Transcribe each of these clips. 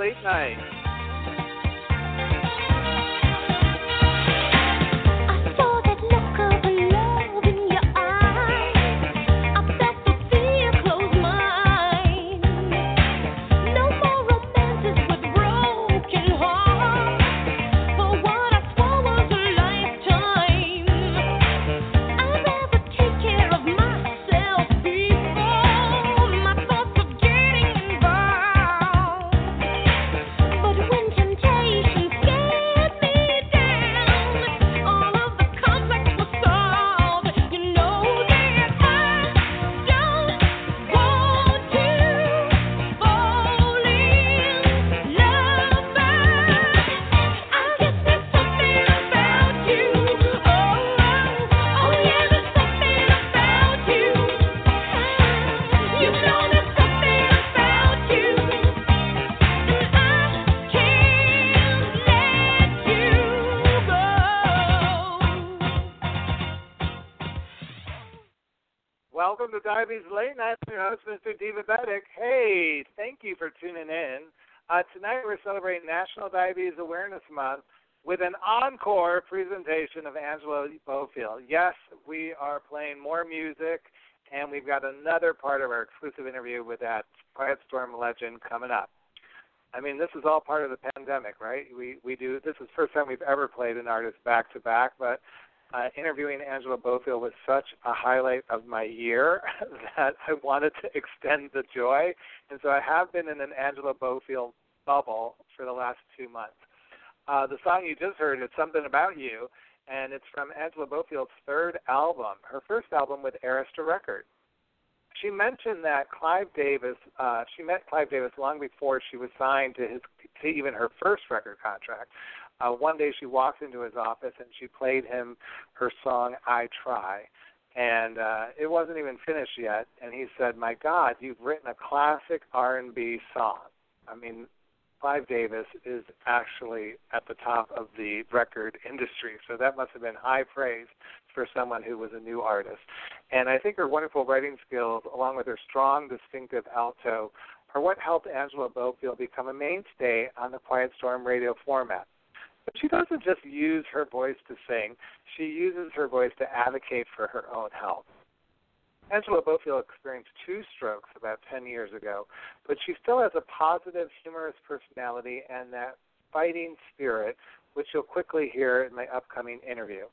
Late Night. Awareness Month with an encore presentation of Angela Bofill. Yes, we are playing more music, and we've got another part of our exclusive interview with that Quiet Storm legend coming up. I mean, this is all part of the pandemic, right? We we do this is the first time we've ever played an artist back to back, but uh, interviewing Angela Bofill was such a highlight of my year that I wanted to extend the joy, and so I have been in an Angela Bofill bubble for the last two months. Uh, the song you just heard is "Something About You," and it's from Angela Bofill's third album, her first album with Arista Records. She mentioned that Clive Davis. Uh, she met Clive Davis long before she was signed to his to even her first record contract uh, one day she walked into his office and she played him her song "I Try," and uh, it wasn't even finished yet. And he said, "My God, you've written a classic R&B song." I mean, Clive Davis is actually at the top of the record industry, so that must have been high praise for someone who was a new artist. And I think her wonderful writing skills, along with her strong, distinctive alto, are what helped Angela Bofill become a mainstay on the Quiet Storm radio format. But she doesn't just use her voice to sing, she uses her voice to advocate for her own health. Angela Bofill experienced two strokes about 10 years ago, but she still has a positive, humorous personality and that fighting spirit which you'll quickly hear in my upcoming interview.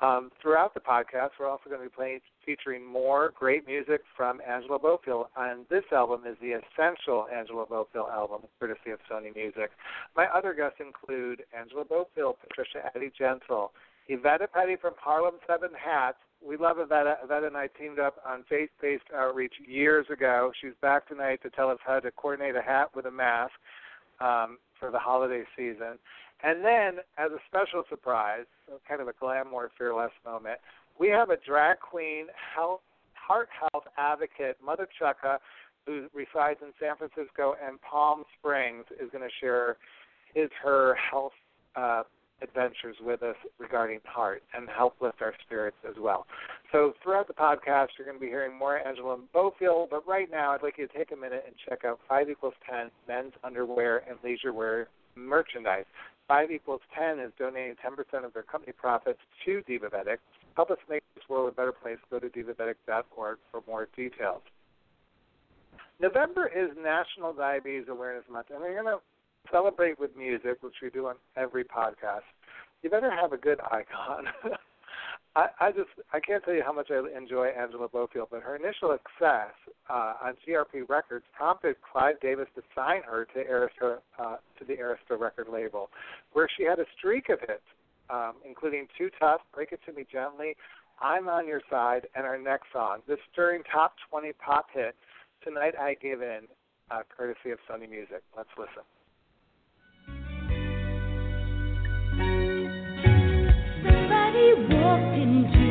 Um, throughout the podcast, we're also going to be playing, featuring more great music from Angela Bofill, and this album is the essential Angela Bofill album, courtesy of Sony Music. My other guests include Angela Bofill, Patricia Eddie Gentle, Evetta Petty from Harlem's Heaven Hats. We love Yvette. Yvette and I teamed up on faith-based outreach years ago. She's back tonight to tell us how to coordinate a hat with a mask um, for the holiday season. And then, as a special surprise, kind of a glamour fearless moment, we have a drag queen health, heart health advocate, Mutha Chucka, who resides in San Francisco and Palm Springs, is going to share his her health uh, adventures with us regarding heart and help lift our spirits as well. So throughout the podcast, you're going to be hearing more Angela Bofill, but right now I'd like you to take a minute and check out 5 equals 10 men's underwear and leisure wear merchandise. 5 equals 10 is donating 10% of their company profits to Divabetic. Help us make this world a better place. Go to divabetic.org for more details. November is National Diabetes Awareness Month, and we're going to celebrate with music, which we do on every podcast. You better have a good icon. I, I just I can't tell you how much I enjoy Angela Bofill, but her initial success uh, on GRP Records prompted Clive Davis to sign her to Arista uh, to the Arista record label, where she had a streak of hits, um, including Too Tough, Break It to Me Gently, I'm on Your Side, and our next song, this stirring top 20 pop hit, Tonight I Give In, uh, courtesy of Sony Music. Let's listen. Walked into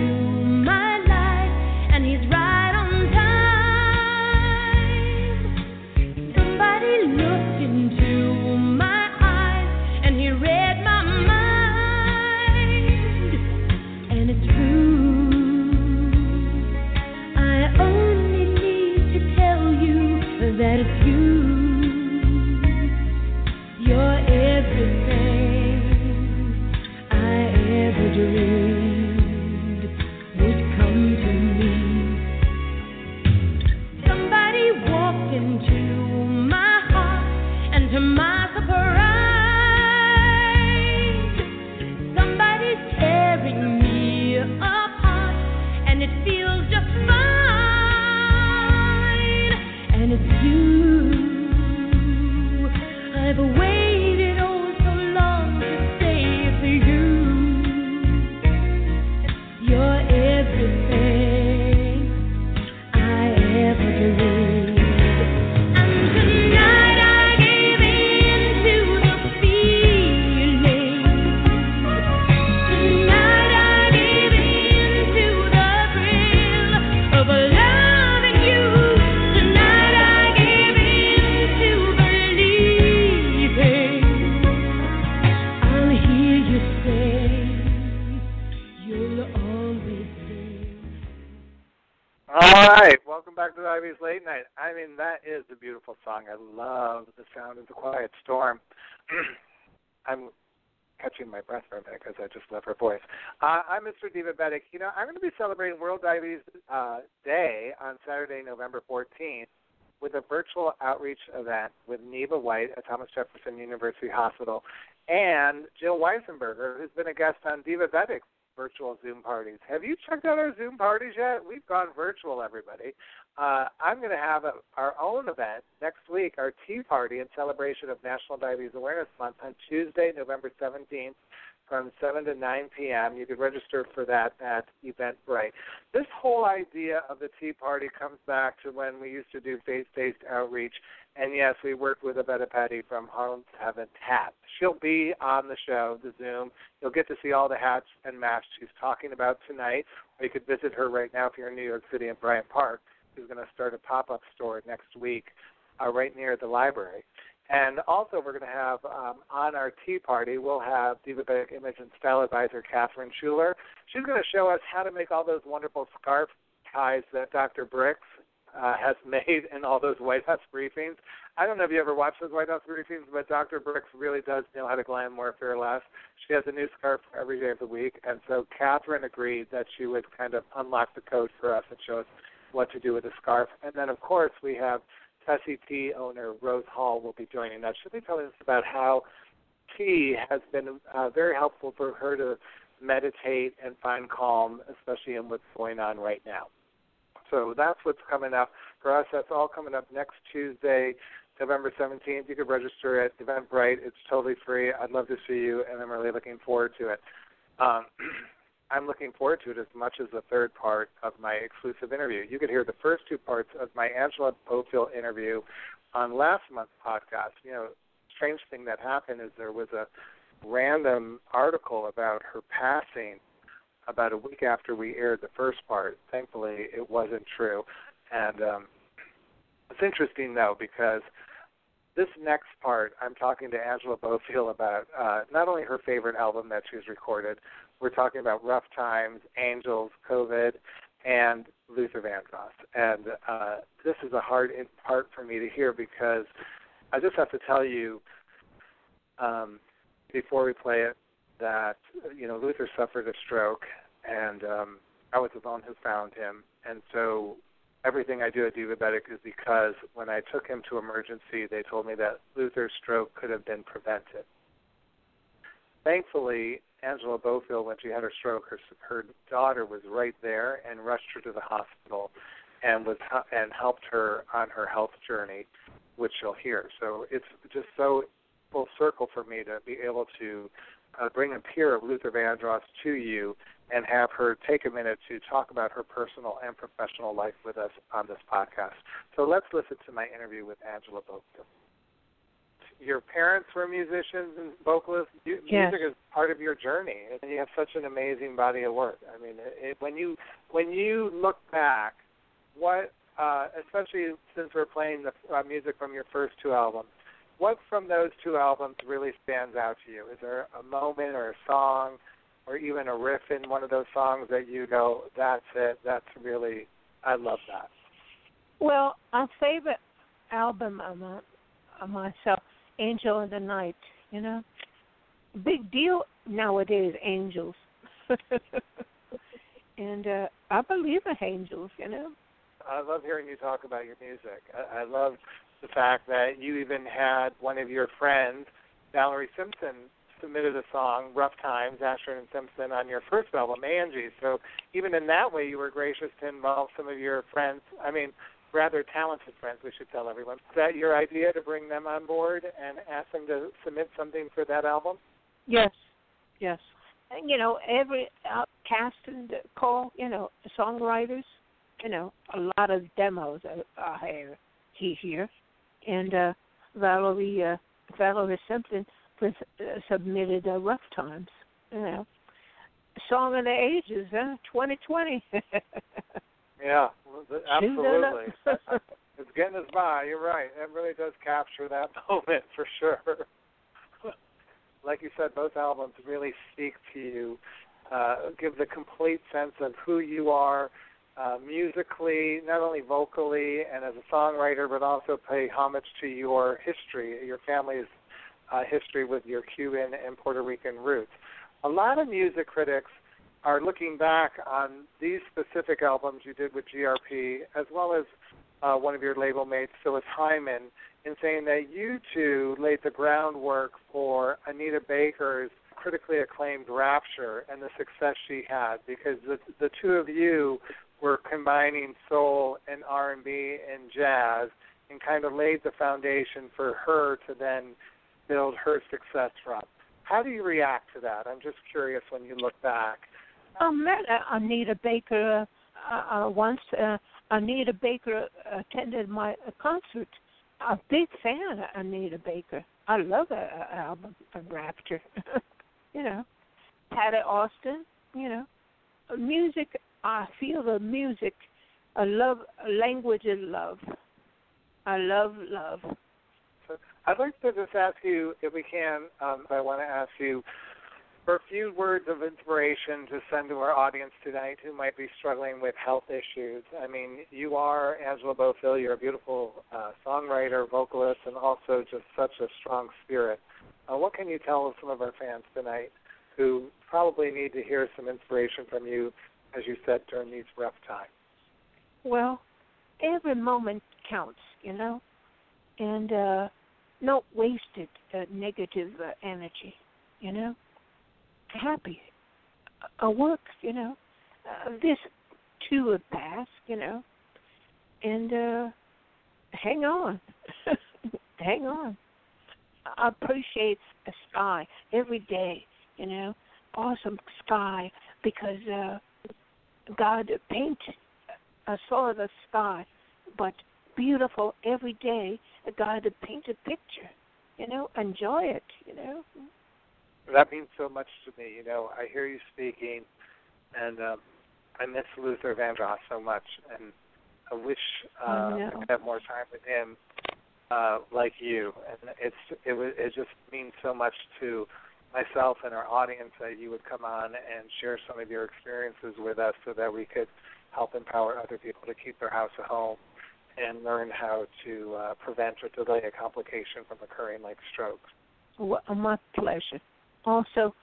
I love the sound of the quiet storm. I'm catching my breath for a minute because I just love her voice. Uh, I'm Mr. Divabetic. You know, I'm going to be celebrating World Diabetes uh, Day on Saturday, November 14th, with a virtual outreach event with Neva White at Thomas Jefferson University Hospital and Jill Weisenberger, who's been a guest on Divabetic's virtual Zoom parties. Have you checked out our Zoom parties yet? We've gone virtual, everybody. Uh, I'm going to have a, our own event next week, our tea party in celebration of National Diabetes Awareness Month on Tuesday, November 17th from 7 to 9 p.m. You can register for that at Eventbrite. This whole idea of the tea party comes back to when we used to do faith-based outreach. And yes, we worked with Evetta Petty from Harlem's Heaven Hat. She'll be on the show, the Zoom. You'll get to see all the hats and masks she's talking about tonight. Or you could visit her right now if you're in New York City in Bryant Park. She's going to start a pop-up store next week uh, right near the library. And also, we're going to have um, on our tea party, we'll have Divabetic Image and Style Advisor Catherine Schuler. She's going to show us how to make all those wonderful scarf ties that Dr. Birx uh, has made in all those White House briefings. I don't know if you ever watched those White House briefings, but Dr. Birx really does know how to glam more fear less. She has a new scarf for every day of the week, and so Catherine agreed that she would kind of unlock the code for us and show us what to do with the scarf. And then, of course, we have Tessie Tea owner Rose Hall will be joining us. She'll be telling us about how tea has been uh, very helpful for her to meditate and find calm, especially in what's going on right now. So that's what's coming up for us. That's all coming up next Tuesday, November 17th. You can register at Eventbrite. It's totally free. I'd love to see you, and I'm really looking forward to it. Um, I'm looking forward to it as much as the third part of my exclusive interview. You could hear the first two parts of my Angela Bofill interview on last month's podcast. You know, strange thing that happened is there was a random article about her passing about a week after we aired the first part. Thankfully, it wasn't true. And um, it's interesting, though, because this next part, I'm talking to Angela Bofill about uh, not only her favorite album that she's recorded, we're talking about Rough Times, Angels, COVID, and Luther Vandross. And uh, this is a hard part for me to hear because I just have to tell you um, before we play it that you know Luther suffered a stroke, and um, I was the one who found him, and so everything I do at Divabetic is because when I took him to emergency, they told me that Luther's stroke could have been prevented. Thankfully, Angela Bofill, when she had her stroke, her her daughter was right there and rushed her to the hospital, and was and helped her on her health journey, which you'll hear. So it's just so full circle for me to be able to uh, bring a peer of Luther Vandross to you and have her take a minute to talk about her personal and professional life with us on this podcast. So let's listen to my interview with Angela Bofill. Your parents were musicians and vocalists. You, Yes. Music is part of your journey, and you have such an amazing body of work. I mean, it, it, when you when you look back, what, uh, especially since we're playing the uh, music from your first two albums, what from those two albums really stands out to you? Is there a moment or a song or even a riff in one of those songs that you go, that's it, that's really, I love that? Well, our favorite album of, my, of myself, Angel of the Night. You know, big deal nowadays, angels. and uh I believe in angels. You know. I love hearing you talk about your music. I, I love the fact that you even had one of your friends, Valerie Simpson, submitted a song, Rough Times, Ashford and Simpson, on your first album, Angie. So even in that way, you were gracious to involve some of your friends. I mean, rather talented friends, we should tell everyone. Is that your idea to bring them on board and ask them to submit something for that album? Yes, yes. And you know, every uh, cast and call, you know, songwriters, you know, a lot of demos are, are here, he here, and uh, Valerie uh, Valerie Simpson was, uh, submitted uh, Rough Times, you know, song of the ages, huh? 2020. Yeah, well, th- Shoot it up. absolutely. it's getting us by. You're right. It really does capture that moment for sure. like you said, both albums really speak to you, uh, give the complete sense of who you are uh, musically, not only vocally and as a songwriter, but also pay homage to your history, your family's uh, history with your Cuban and Puerto Rican roots. A lot of music critics are looking back on these specific albums you did with GRP, as well as uh, one of your label mates, Phyllis Hyman, in saying that you two laid the groundwork for Anita Baker's critically acclaimed Rapture and the success she had, because the the two of you were combining soul and R&B and jazz, and kind of laid the foundation for her to then build her success from. How do you react to that? I'm just curious when you look back. I met uh, Anita Baker uh, uh, once. Uh, Anita Baker attended my concert. A big fan of Anita Baker. I love her uh, album, uh, Rapture. you know, Patti Austin. You know, music. I feel the music. I love language of love. I love love. I'd like to just ask you, if we can, um, I want to ask you for a few words of inspiration to send to our audience tonight who might be struggling with health issues. I mean, you are Angela Bofill. You're a beautiful uh, songwriter, vocalist, and also just such a strong spirit. Uh, what can you tell some of our fans tonight who probably need to hear some inspiration from you, as you said, during these rough times? Well, every moment counts, you know, and uh, not wasted uh, negative uh, energy, you know. Happy, uh, work, you know. Uh, this too will pass, you know, and uh, hang on, hang on. I appreciate the sky every day, you know, awesome sky because uh, God paint. I saw the sky, but beautiful every day. God paint a picture, you know. Enjoy it, you know. That means so much to me. You know, I hear you speaking, and um, I miss Luther Vandross so much, and I wish uh, I I could have more time with him, uh, like you. And it's it was it just means so much to myself and our audience that you would come on and share some of your experiences with us, so that we could help empower other people to keep their house a home and learn how to uh, prevent or delay a complication from occurring like strokes. Well, my pleasure. Also,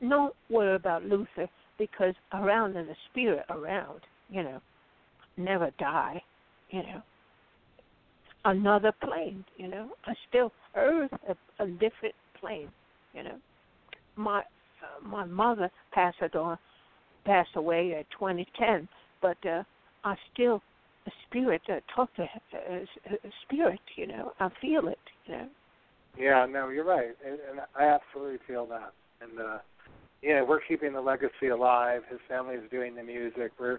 don't worry about Luther because around in the spirit around, you know, never die, you know. Another plane, you know, a still Earth, a, a different plane, you know. My my mother passed on, passed away at 2010, but uh, I still a spirit uh, talk to uh, uh, spirit, you know. I feel it, you know. Yeah, no, you're right, and, and I absolutely feel that. And uh, yeah, we're keeping the legacy alive. His family is doing the music. We're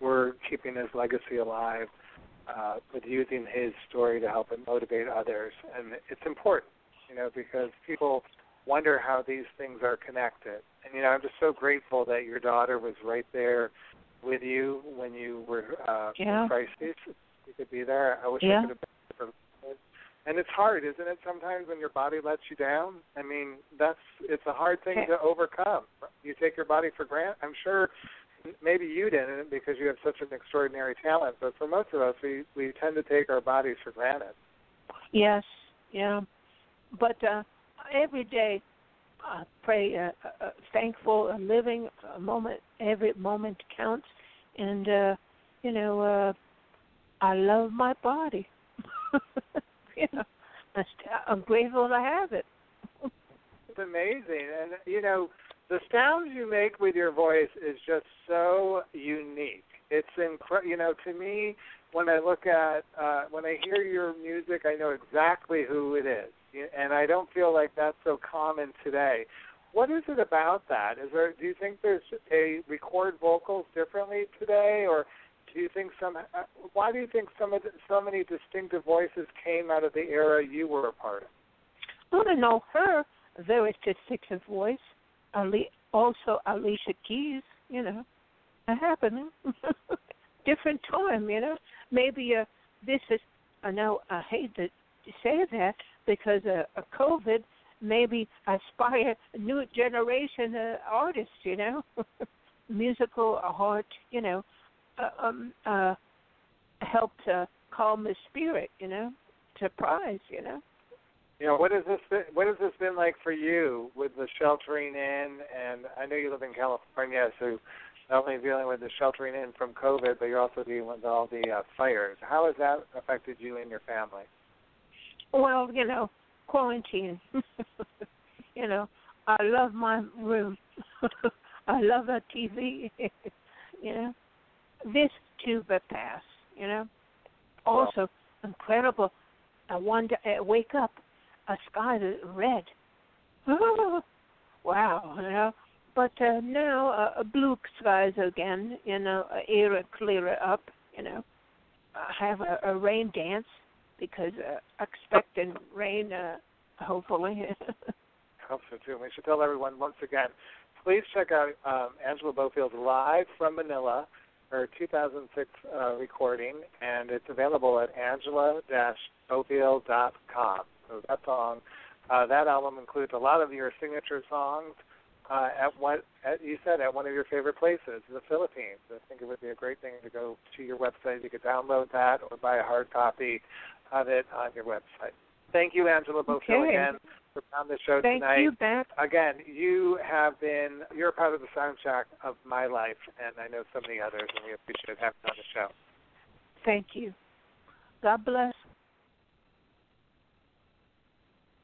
we're keeping his legacy alive uh, with using his story to help and motivate others. And it's important, you know, because people wonder how these things are connected. And you know, I'm just so grateful that your daughter was right there with you when you were uh, Yeah. in crisis. You could be there. I wish Yeah. I could have been there for and it's hard, isn't it? Sometimes when your body lets you down. I mean, that's it's a hard thing to overcome. You take your body for granted. I'm sure maybe you didn't because you have such an extraordinary talent, but for most of us, we we tend to take our bodies for granted. Yes, yeah. But uh, every day, I pray, uh, uh, thankful, and living a moment. Every moment counts, and uh, you know, uh, I love my body. you know, I'm grateful to have it. It's amazing, and you know the sounds you make with your voice is just so unique. It's incredible. You know, to me, when I look at uh, when I hear your music, I know exactly who it is, and I don't feel like that's so common today. What is it about that? Is there? Do you think there's a record vocals differently today, or do you think some? uh, Why do you think some of the, so many distinctive voices came out of the era you were a part of? I don't know her very distinctive voice. Ali, also Alicia Keys, you know, it happened. Different time, you know. Maybe uh, this is. I know I hate to say that because uh, of COVID. Maybe aspire a new generation uh, artists, you know, musical art, you know, uh, um, uh, helped uh, calm the spirit, you know, surprise, you know. You know, what this what has this been like for you with the sheltering in? And I know you live in California, so not only dealing with the sheltering in from COVID, but you're also dealing with all the uh, fires. How has that affected you and your family? Well, you know, quarantine. you know, I love my room. I love our TV. you know, this too will pass. You know, also incredible. I wonder, I wake up, a sky that red. wow, you know. But uh, now uh, blue skies again. You know, uh, air clearer up. You know, I have a, a rain dance because uh, expecting rain, uh, hopefully. Hope so too. We should tell everyone once again. Please check out um, Angela Bofill's live from Manila, her 2006 uh, recording, and it's available at angela-bofield.com. So that song, uh, that album includes a lot of your signature songs. Uh, at what at, you said at one of your favorite places, the Philippines. I think it would be a great thing to go to your website. You could download that or buy a hard copy of it on your website. Thank you, Angela Bofill, Okay. again for on the show Thank tonight you, Beth. again, you have been you're part of the soundtrack of my life, and I know so many others, and we appreciate having you on the show. Thank you. God bless.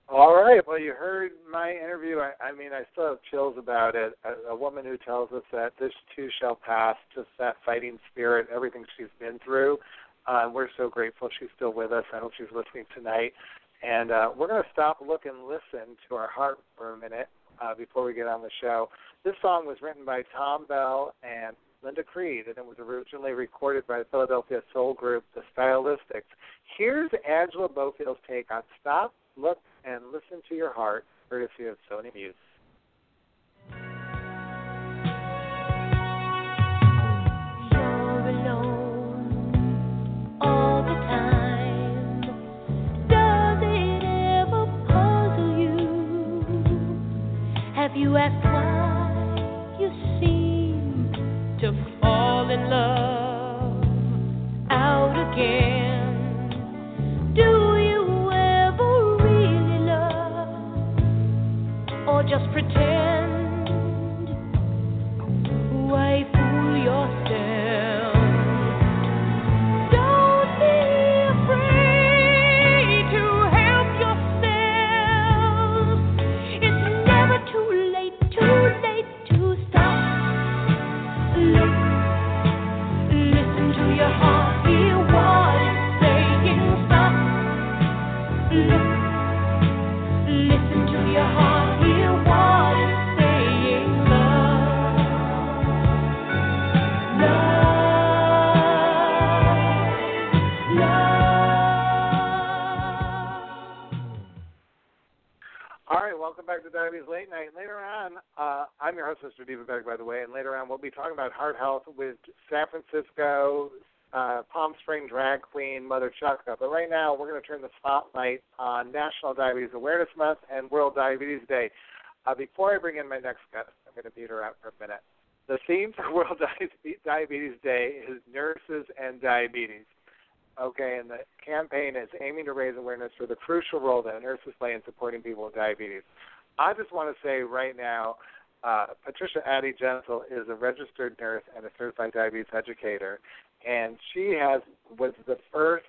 All right. Well, you heard my interview. I, I mean, I still have chills about it. A, a woman who tells us that this too shall pass. Just that fighting spirit, everything she's been through. Uh, we're so grateful she's still with us. I hope she's listening tonight. And uh, we're going to stop, look, and listen to our heart for a minute uh, before we get on the show. This song was written by Thom Bell and Linda Creed, and it was originally recorded by the Philadelphia soul group, The Stylistics. Here's Angela Bofill's take on Stop, Look, and Listen to Your Heart, courtesy of Sony Music. You asked Diabetes Late Night. Later on, uh, I'm your host, Mr. Diva by the way, and later on we'll be talking about heart health with San Francisco, uh, Palm Spring drag queen Mutha Chucka. But right now, we're going to turn the spotlight on National Diabetes Awareness Month and World Diabetes Day. Uh, before I bring in my next guest, I'm going to beat her out for a minute. The theme for World Diabetes Day is nurses and diabetes. Okay, and the campaign is aiming to raise awareness for the crucial role that nurses play in supporting people with diabetes. I just want to say right now, uh, Patricia Addie-Gentle is a registered nurse and a certified diabetes educator, and she has was the first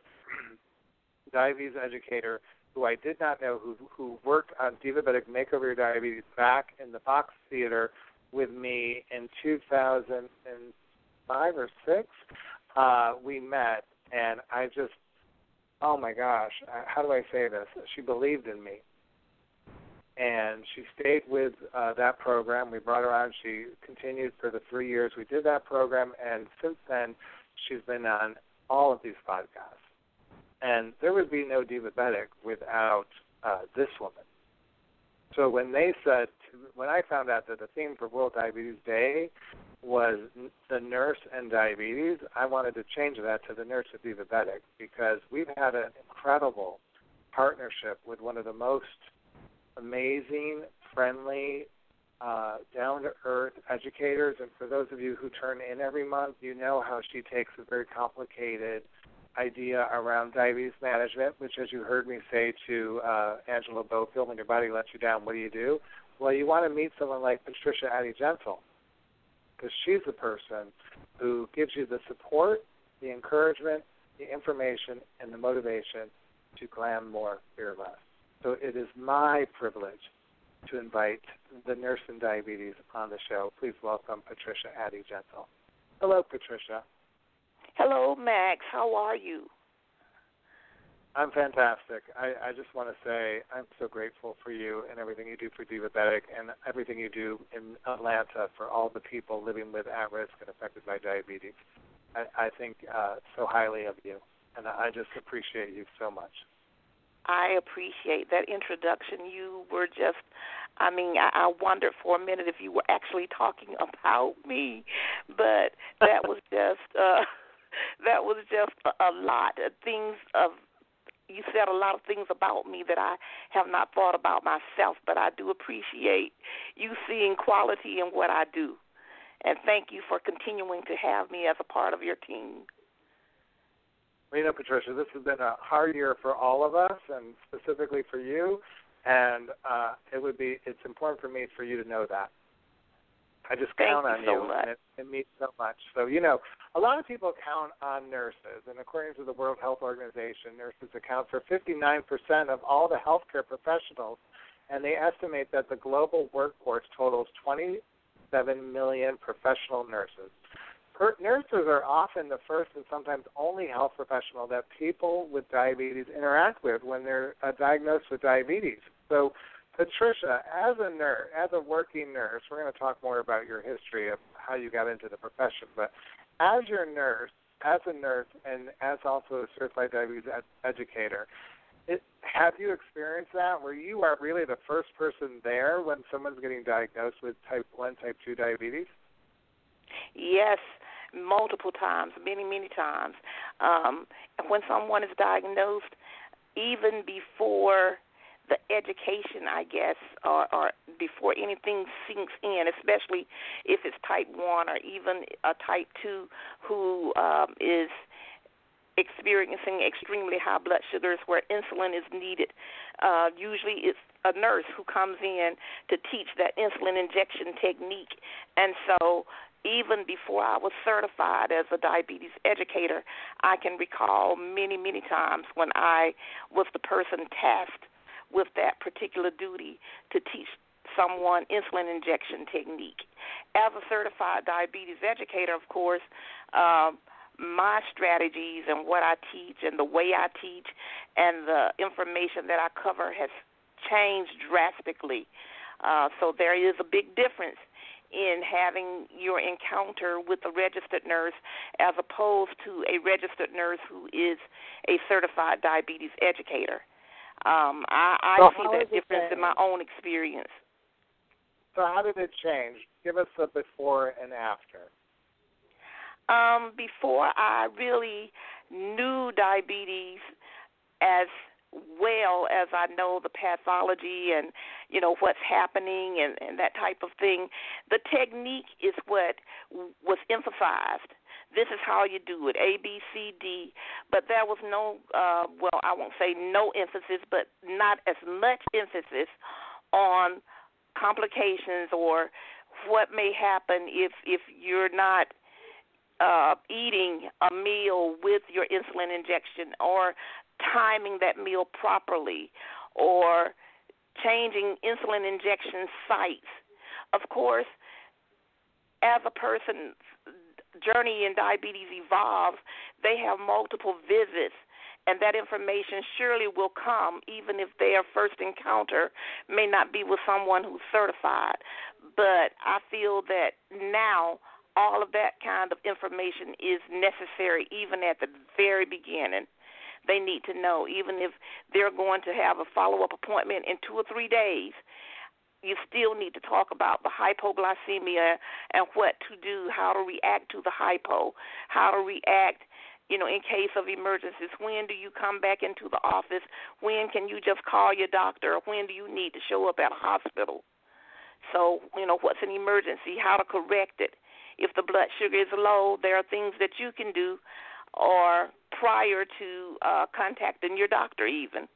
diabetes educator who I did not know who who worked on Divabetic Makeover Your Diabetes back in the Fox Theater with me in 2005 or six. Uh, we met, and I just, oh my gosh, uh, how do I say this? She believed in me, and she stayed with uh, that program. We brought her on. She continued for the three years we did that program, and since then, she's been on all of these podcasts. And there would be no Divabetic without uh, this woman. So when they said, when I found out that the theme for World Diabetes Day was the nurse and diabetes, I wanted to change that to the nurse and Divabetic because we've had an incredible partnership with one of the most amazing, friendly, uh, down to earth educators. And for those of you who turn in every month, you know how she takes a very complicated idea around diabetes management, which, as you heard me say to uh, Angela Bofill, when your body lets you down, what do you do? Well, you want to meet someone like Patricia Addie-Gentle, because she's the person who gives you the support, the encouragement, the information, and the motivation to glam more, fear less. So it is my privilege to invite the nurse in diabetes on the show. Please welcome Patricia Addie-Gentle. Hello, Patricia. Hello, Max. How are you? I'm fantastic. I, I just want to say I'm so grateful for you and everything you do for Divabetic and everything you do in Atlanta for all the people living with at risk and affected by diabetes. I, I think uh, so highly of you, and I just appreciate you so much. I appreciate that introduction. You were just, I mean, I, I wondered for a minute if you were actually talking about me, but that was just. uh that was just a, a lot of things of you said a lot of things about me that I have not thought about myself, but I do appreciate you seeing quality in what I do. And thank you for continuing to have me as a part of your team. Well, you know, Patricia, this has been a hard year for all of us, and specifically for you. And uh, it would be it's important for me for you to know that. I just count Thank on you, so you, and it, it means so much. So you know, a lot of people count on nurses, and according to the World Health Organization, nurses account for 59% of all the healthcare professionals, and they estimate that the global workforce totals 27 million professional nurses. Per- nurses are often the first and sometimes only health professional that people with diabetes interact with when they're uh, diagnosed with diabetes. So Patricia, as a nurse, as a working nurse, we're going to talk more about your history of how you got into the profession. But as your nurse, as a nurse, and as also a certified diabetes ed- educator, it, have you experienced that where you are really the first person there when someone's getting diagnosed with type one, type two diabetes? Yes, multiple times, many, many times. Um, when someone is diagnosed, even before the education, I guess, or, or before anything sinks in, especially if it's type one or even a type two who um, is experiencing extremely high blood sugars where insulin is needed. Uh, usually it's a nurse who comes in to teach that insulin injection technique. And so even before I was certified as a diabetes educator, I can recall many, many times when I was the person tasked with that particular duty to teach someone insulin injection technique. As a certified diabetes educator, of course, um, my strategies and what I teach and the way I teach and the information that I cover has changed drastically. Uh, so there is a big difference in having your encounter with a registered nurse as opposed to a registered nurse who is a certified diabetes educator. Um, I, I So see that difference in my own experience. So how did it change? Give us a before and after. Um, before I really knew diabetes as well as I know the pathology and you know what's happening and, and that type of thing, the technique is what was emphasized. This is how you do it, A, B, C, D. But there was no, uh, well, I won't say no emphasis, but not as much emphasis on complications or what may happen if if you're not uh, eating a meal with your insulin injection or timing that meal properly or changing insulin injection sites. Of course, as a person's journey in diabetes evolves, they have multiple visits and that information surely will come even if their first encounter may not be with someone who's certified but i feel that now all of that kind of information is necessary even at the very beginning they need to know even if they're going to have a follow up appointment in 2 or 3 days you still need to talk about the hypoglycemia and what to do, how to react to the hypo, how to react you know, in case of emergencies? When do you come back into the office? When can you just call your doctor? Or when do you need to show up at a hospital? So, you know, what's an emergency? How to correct it? If the blood sugar is low, there are things that you can do or prior to uh, contacting your doctor, even.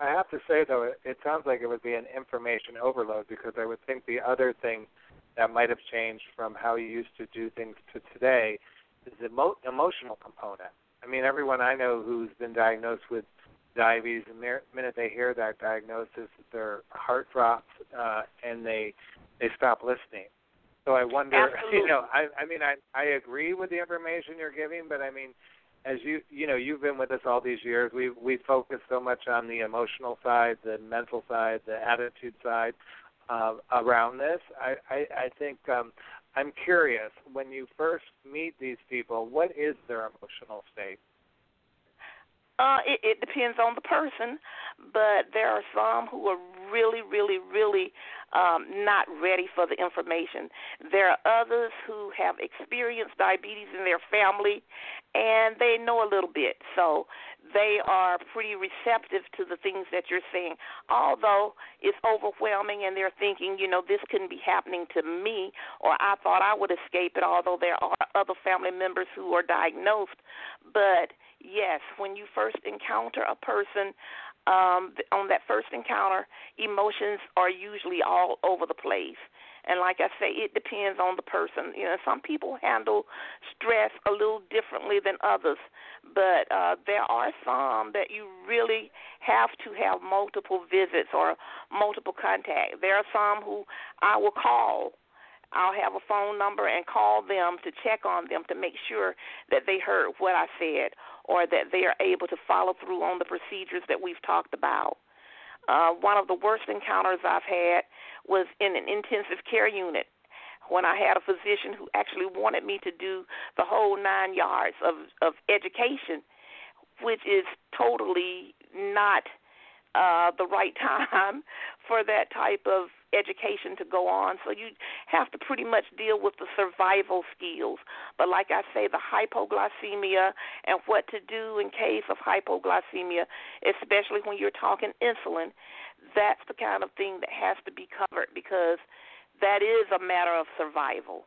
I have to say, though, it, it sounds like it would be an information overload because I would think the other thing that might have changed from how you used to do things to today is the emo- emotional component. I mean, everyone I know who's been diagnosed with diabetes, the minute they hear that diagnosis, their heart drops uh, and they they stop listening. So I wonder, Absolutely. you know, I I mean, I I agree with the information you're giving, but I mean, as you you know, you've been with us all these years. We we focus so much on the emotional side, the mental side, the attitude side uh, around this. I I, I think um, I'm curious, when you first meet these people, what is their emotional state? Uh, it, it depends on the person, but there are some who are really, really, really um, not ready for the information. There are others who have experienced diabetes in their family, and they know a little bit. So they are pretty receptive to the things that you're saying. Although it's overwhelming and they're thinking, you know, this couldn't be happening to me or I thought I would escape it, although there are other family members who are diagnosed. But yes, when you first encounter a person, um, on that first encounter, emotions are usually all over the place. And like I say, it depends on the person. You know, some people handle stress a little differently than others, but uh, there are some that you really have to have multiple visits or multiple contact. There are some who I will call I'll have a phone number and call them to check on them to make sure that they heard what I said or that they are able to follow through on the procedures that we've talked about. Uh, one of the worst encounters I've had was in an intensive care unit when I had a physician who actually wanted me to do the whole nine yards of, of education, which is totally not uh, the right time for that type of education to go on. So you have to pretty much deal with the survival skills. But like I say, the hypoglycemia and what to do in case of hypoglycemia, especially when you're talking insulin, that's the kind of thing that has to be covered because that is a matter of survival.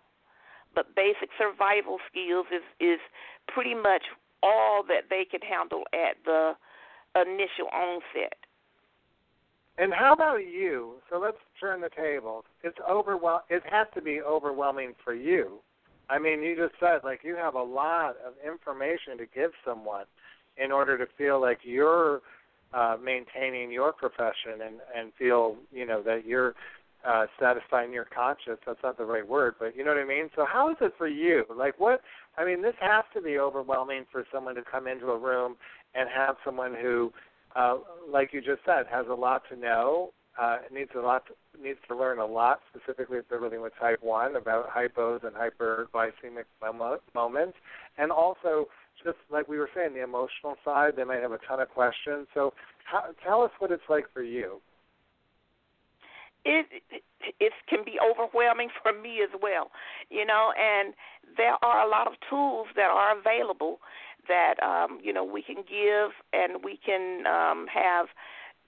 But basic survival skills is is pretty much all that they can handle at the initial onset. And how about you? So let's turn the tables. It's overwhel. It has to be overwhelming for you. I mean, you just said like you have a lot of information to give someone in order to feel like you're uh, maintaining your profession and and feel you know that you're uh, satisfying your conscience. That's not the right word, but you know what I mean. So how is it for you? Like what? I mean, this has to be overwhelming for someone to come into a room and have someone who uh, like you just said, has a lot to know. Uh, needs a lot to, needs to learn a lot, specifically if they're living with type one about hypos and hyperglycemic moments, and also just like we were saying, the emotional side. They might have a ton of questions. So, tell us what it's like for you. It it can be overwhelming for me as well, you know. And there are a lot of tools that are available that um, you know we can give and we can um, have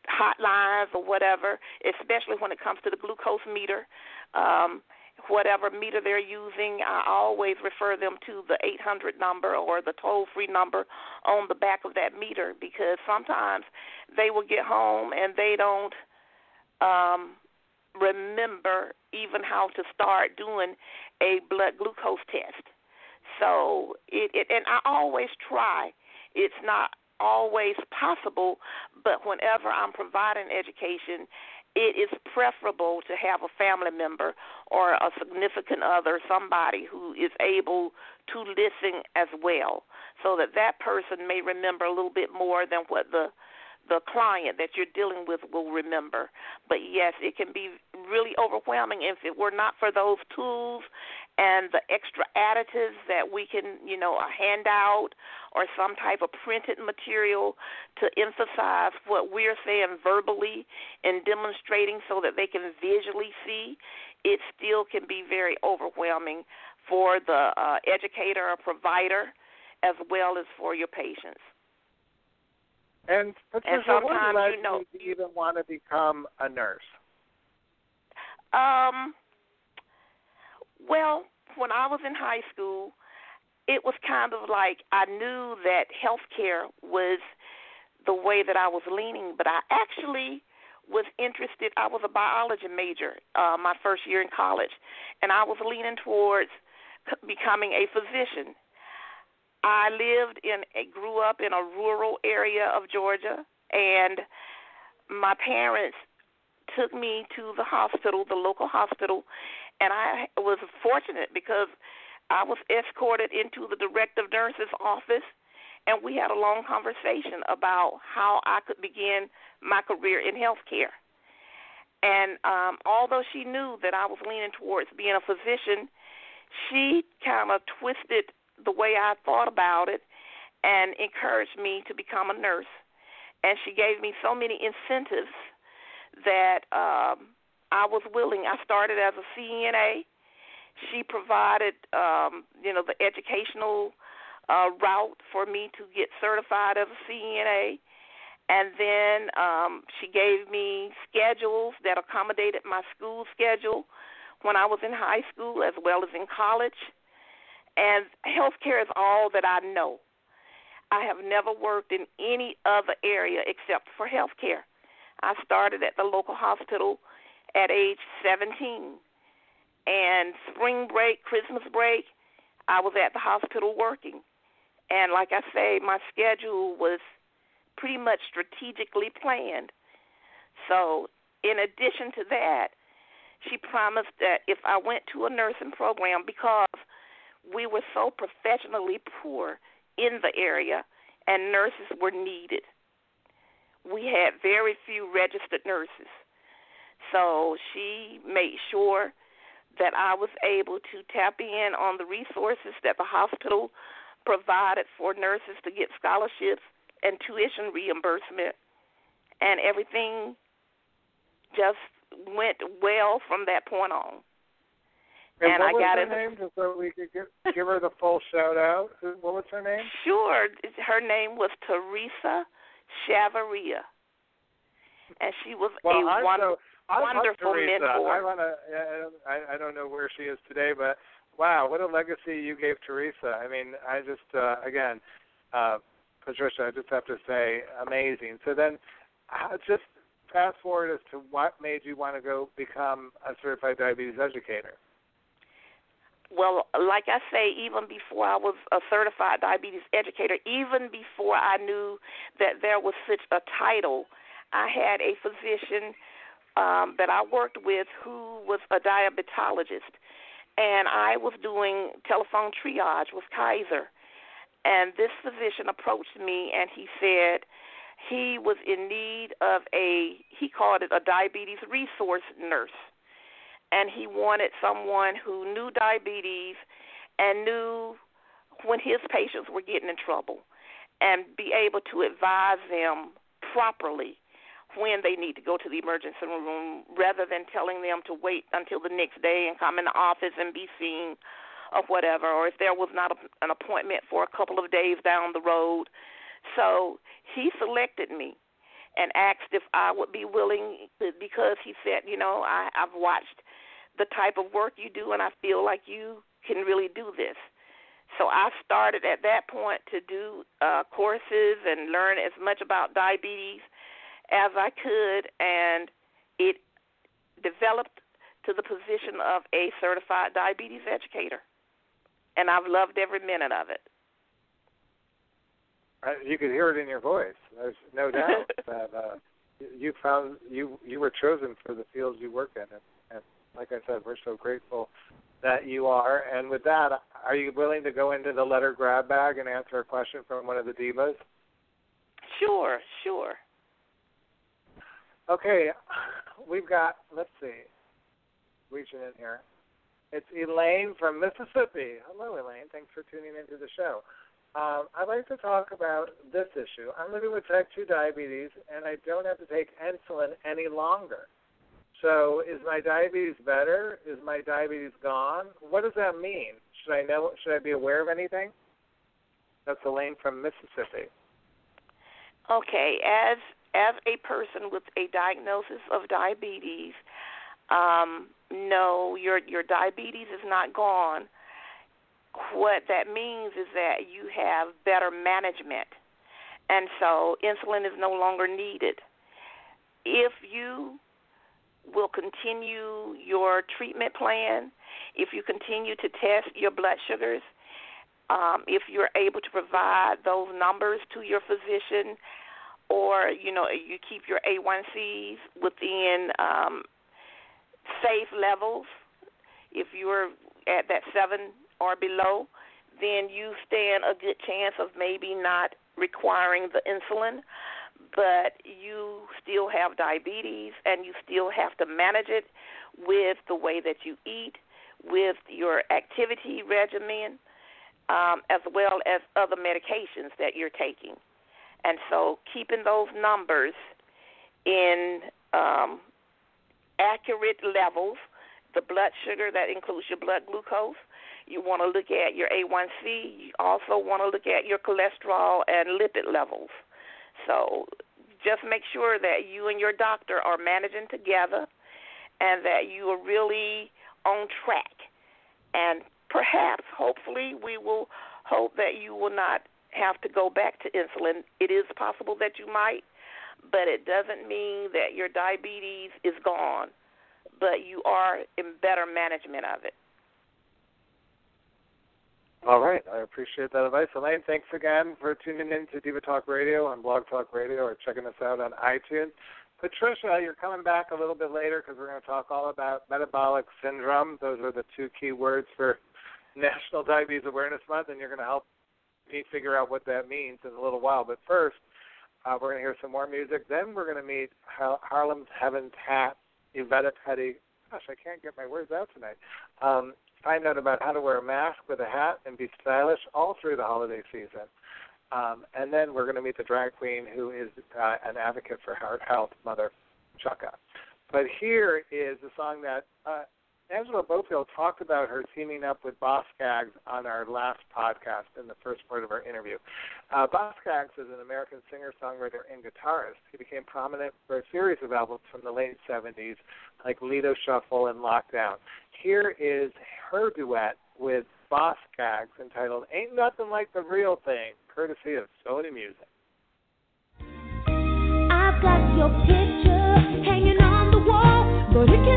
hotlines or whatever, especially when it comes to the glucose meter. Um, whatever meter they're using, I always refer them to the 800 number or the toll free number on the back of that meter because sometimes they will get home and they don't um, remember even how to start doing a blood glucose test. So it, it and I always try. It's not always possible, but whenever I'm providing education, it is preferable to have a family member or a significant other, somebody who is able to listen as well, so that that person may remember a little bit more than what the the client that you're dealing with will remember. But yes, it can be really overwhelming if it were not for those tools and the extra additives that we can, you know, a handout or some type of printed material to emphasize what we're saying verbally and demonstrating so that they can visually see, it still can be very overwhelming for the uh, educator or provider as well as for your patients. And Patricia, And sometimes, what led you know- you even want to become a nurse? Um, well, when I was in high school, it was kind of like I knew that healthcare was the way that I was leaning, but I actually was interested. I was a biology major uh, my first year in college, and I was leaning towards becoming a physician. I lived in, a, grew up in a rural area of Georgia, and my parents took me to the hospital, the local hospital, and I was fortunate because I was escorted into the director of nurse's office, and we had a long conversation about how I could begin my career in healthcare. And um, although she knew that I was leaning towards being a physician, she kind of twisted the way I thought about it and encouraged me to become a nurse. And she gave me so many incentives that um, I was willing. I started as a CNA. She provided, um, you know, the educational uh, route for me to get certified as a CNA. And then um, she gave me schedules that accommodated my school schedule when I was in high school as well as in college. And healthcare is all that I know. I have never worked in any other area except for healthcare. I started at the local hospital at age 17. And spring break, Christmas break, I was at the hospital working. And like I say, my schedule was pretty much strategically planned. So, in addition to that, she promised that if I went to a nursing program, because we were so professionally poor in the area and nurses were needed, we had very few registered nurses. So she made sure that I was able to tap in on the resources that the hospital provided for nurses to get scholarships and tuition reimbursement, and everything just went well from that point on. And, And what I was got her it- name, just so we could give, give her the full shout out? What was her name? Sure, her name was Teresa Chavaria, and she was Well, a I'm wonderful. so, I wonderful Teresa. mentor. I want to. I, I don't know where she is today, but wow, what a legacy you gave Teresa. I mean, I just uh, again, uh, Patricia, I just have to say, amazing. So then, uh, just fast forward as to what made you want to go become a certified diabetes educator. well, like I say, even before I was a certified diabetes educator, even before I knew that there was such a title, I had a physician um, that I worked with who was a diabetologist, and I was doing telephone triage with Kaiser. And this physician approached me and he said he was in need of a, he called it a diabetes resource nurse and he wanted someone who knew diabetes and knew when his patients were getting in trouble and be able to advise them properly when they need to go to the emergency room rather than telling them to wait until the next day and come in the office and be seen or whatever or if there was not a, an appointment for a couple of days down the road so he selected me and asked if I would be willing to, because he said, you know, I, I've watched the type of work you do and I feel like you can really do this. So I started at that point to do uh, courses and learn as much about diabetes as I could, and it developed to the position of a certified diabetes educator. And I've loved every minute of it. You could hear it in your voice. There's no doubt that uh, you found you you were chosen for the fields you work in, and, and like I said, we're so grateful that you are. And with that, are you willing to go into the letter grab bag and answer a question from one of the divas? Sure, sure. Okay, we've got. Let's see. Reaching in here. It's Elaine from Mississippi. Hello, Elaine. Thanks for tuning into the show. Um, I'd like to talk about this issue. I'm living with type 2 diabetes, and I don't have to take insulin any longer. So, is my diabetes better? Is my diabetes gone? What does that mean? Should I know? Should I be aware of anything? That's Elaine from Mississippi. Okay, as as a person with a diagnosis of diabetes, um, no, your your diabetes is not gone. What that means is that you have better management, and so insulin is no longer needed. If you will continue your treatment plan, if you continue to test your blood sugars, um, if you're able to provide those numbers to your physician, or you know you keep your A1Cs within um, safe levels. If you're at that seven or below, then you stand a good chance of maybe not requiring the insulin, but you still have diabetes and you still have to manage it with the way that you eat, with your activity regimen, um, as well as other medications that you're taking. And so keeping those numbers in um, accurate levels, the blood sugar that includes your blood glucose. You want to look at your A1C. You also want to look at your cholesterol and lipid levels. So just make sure that you and your doctor are managing together and that you are really on track. And perhaps, hopefully, we will hope that you will not have to go back to insulin. It is possible that you might, but it doesn't mean that your diabetes is gone, but you are in better management of it. All right, I appreciate that advice. Elaine, thanks again for tuning in to Diva Talk Radio on Blog Talk Radio or checking us out on iTunes. Patricia, you're coming back a little bit later because we're going to talk all about metabolic syndrome. Those are the two key words for National Diabetes Awareness Month, and you're going to help figure out what that means in a little while. But first, uh, we're going to hear some more music. Then we're going to meet Har- Harlem's Heaven's Hat, Yvette Petty. Gosh, I can't get my words out tonight. Um, find out about how to wear a mask with a hat and be stylish all through the holiday season. Um, and then we're going to meet the drag queen who is uh, an advocate for heart health, Mutha Chucka. But here is a song that uh, Angela Bofill talked about her teaming up with Boz Scaggs on our last podcast in the first part of our interview. Uh, Boz Scaggs is an American singer, songwriter, and guitarist. He became prominent for a series of albums from the late 70s, like Lido Shuffle and Lowdown. Here is her duet with Boz Scaggs entitled Ain't Nothing Like the Real Thing, courtesy of Sony Music. I've got your picture hanging on the wall, but it can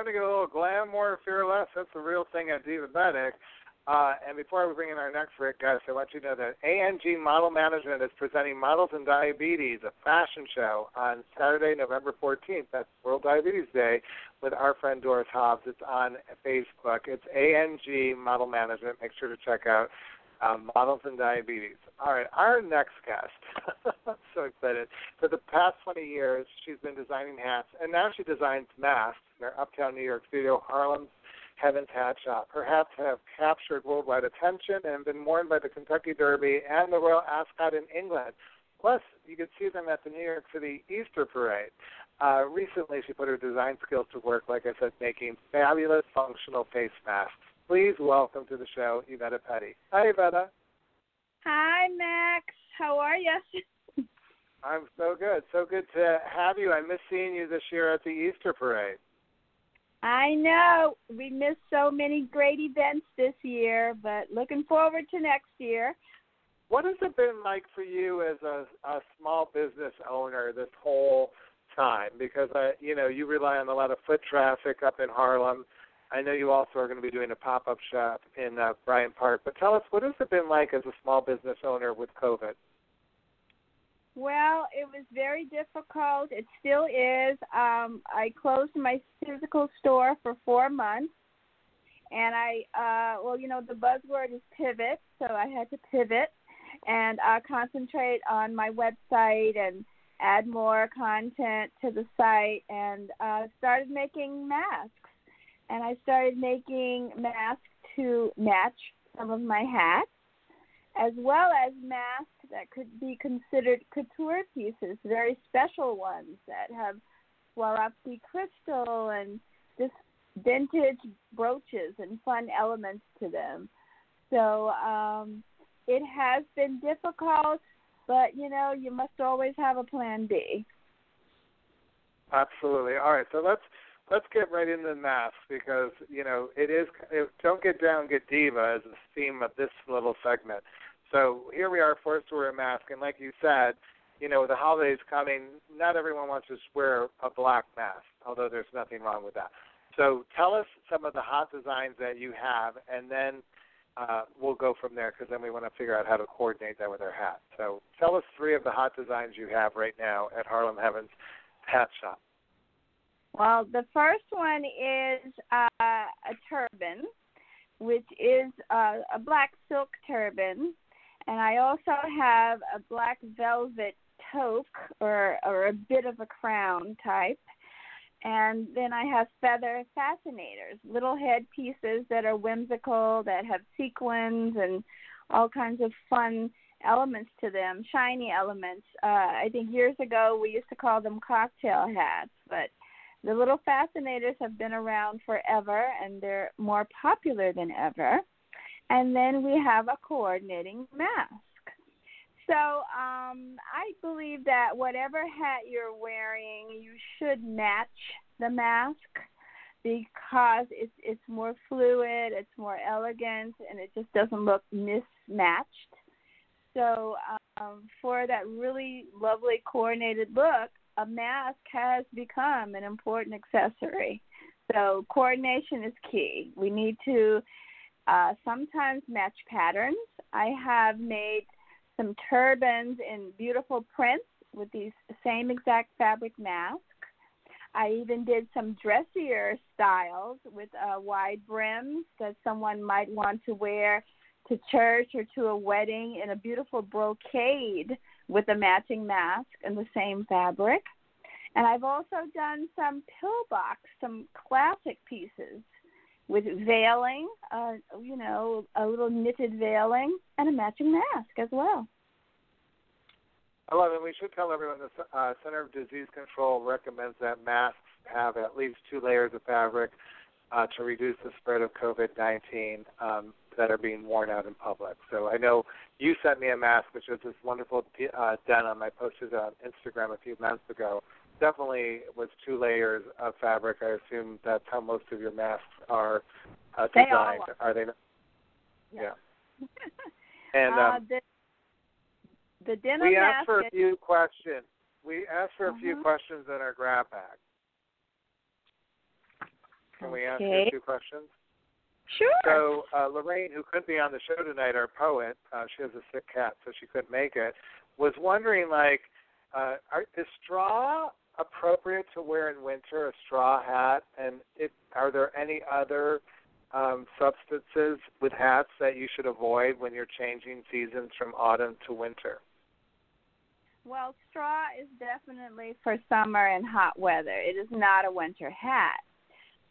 time to get a little glam, more fearless. That's the real thing at Divabetic. Uh, and before we bring in our next Rick guest, I want you to know that ANG Model Management is presenting Models and Diabetes, a fashion show, on Saturday, November 14th. That's World Diabetes Day with our friend Doris Hobbs. It's on Facebook. It's ANG Model Management. Make sure to check out um, Models and Diabetes. All right, our next guest. I'm so excited. For the past 20 years, she's been designing hats, and now she designs masks in her uptown New York studio, Harlem's Heaven's Hat Shop. Her hats have captured worldwide attention and been worn by the Kentucky Derby and the Royal Ascot in England. Plus, you can see them at the New York City Easter Parade. Uh, recently, she put her design skills to work, like I said, making fabulous functional face masks. Please welcome to the show, Evetta Petty. Hi, Evetta. Hi, Max. How are you? I'm so good. So good to have you. I miss seeing you this year at the Easter Parade. I know we missed so many great events this year, but looking forward to next year. What has it been like for you as a, a small business owner this whole time? Because uh, you know you rely on a lot of foot traffic up in Harlem. I know you also are going to be doing a pop-up shop in uh, Bryant Park. But tell us, what has it been like as a small business owner with COVID? Well, it was very difficult. It still is. Um, I closed my physical store for four months, and I, uh, well, you know, the buzzword is pivot, so I had to pivot and uh, concentrate on my website and add more content to the site, and uh, started making masks. And I started making masks to match some of my hats, as well as masks that could be considered couture pieces, very special ones that have Swarovski crystal and just vintage brooches and fun elements to them. So um, it has been difficult, but you know you must always have a plan B. Absolutely. All right, so let's let's get right into the masks because you know it is. It, don't get down, get diva is the theme of this little segment. So here we are forced to wear a mask, and like you said, you know the holidays coming. Not everyone wants to wear a black mask, although there's nothing wrong with that. So tell us some of the hot designs that you have, and then uh, we'll go from there because then we want to figure out how to coordinate that with our hat. So tell us three of the hot designs you have right now at Harlem Heavens Hat Shop. Well, the first one is uh, a turban, which is uh, a black silk turban, and I also have a black velvet toque or or a bit of a crown type. And then I have feather fascinators, little head pieces that are whimsical, that have sequins and all kinds of fun elements to them, shiny elements. Uh, I think years ago we used to call them cocktail hats, but the little fascinators have been around forever and they're more popular than ever. And then we have a coordinating mask. So um, I believe that whatever hat you're wearing, you should match the mask because it's it's more fluid, it's more elegant, and it just doesn't look mismatched. So um, for that really lovely coordinated look, a mask has become an important accessory. So coordination is key. We need to uh, sometimes match patterns. I have made some turbans in beautiful prints with these same exact fabric masks. I even did some dressier styles with uh, wide brims that someone might want to wear to church or to a wedding in a beautiful brocade with a matching mask and the same fabric. And I've also done some pillbox, some classic pieces with veiling, uh, you know, a little knitted veiling, and a matching mask as well. I love it. We should tell everyone the uh, Center of Disease Control recommends that masks have at least two layers of fabric uh, to reduce the spread of COVID-19 um, that are being worn out in public. So I know you sent me a mask, which was this wonderful uh, denim I posted on Instagram a few months ago. Definitely was two layers of fabric. I assume that's how most of your masks are uh, designed. all are they? Not? Yeah. And uh, um, the, the denim we asked for a few questions. We asked for a few Mhm. questions in our grab bag. Can we ask you Okay. a few questions? Sure. So uh, Lorraine, who couldn't be on the show tonight, our poet, uh, she has a sick cat, so she couldn't make it. Was wondering, like, uh, are, is straw appropriate to wear in winter? A straw hat, and it, are there any other um, substances with hats that you should avoid when you're changing seasons from autumn to winter? Well, straw is definitely for summer and hot weather. It is not a winter hat.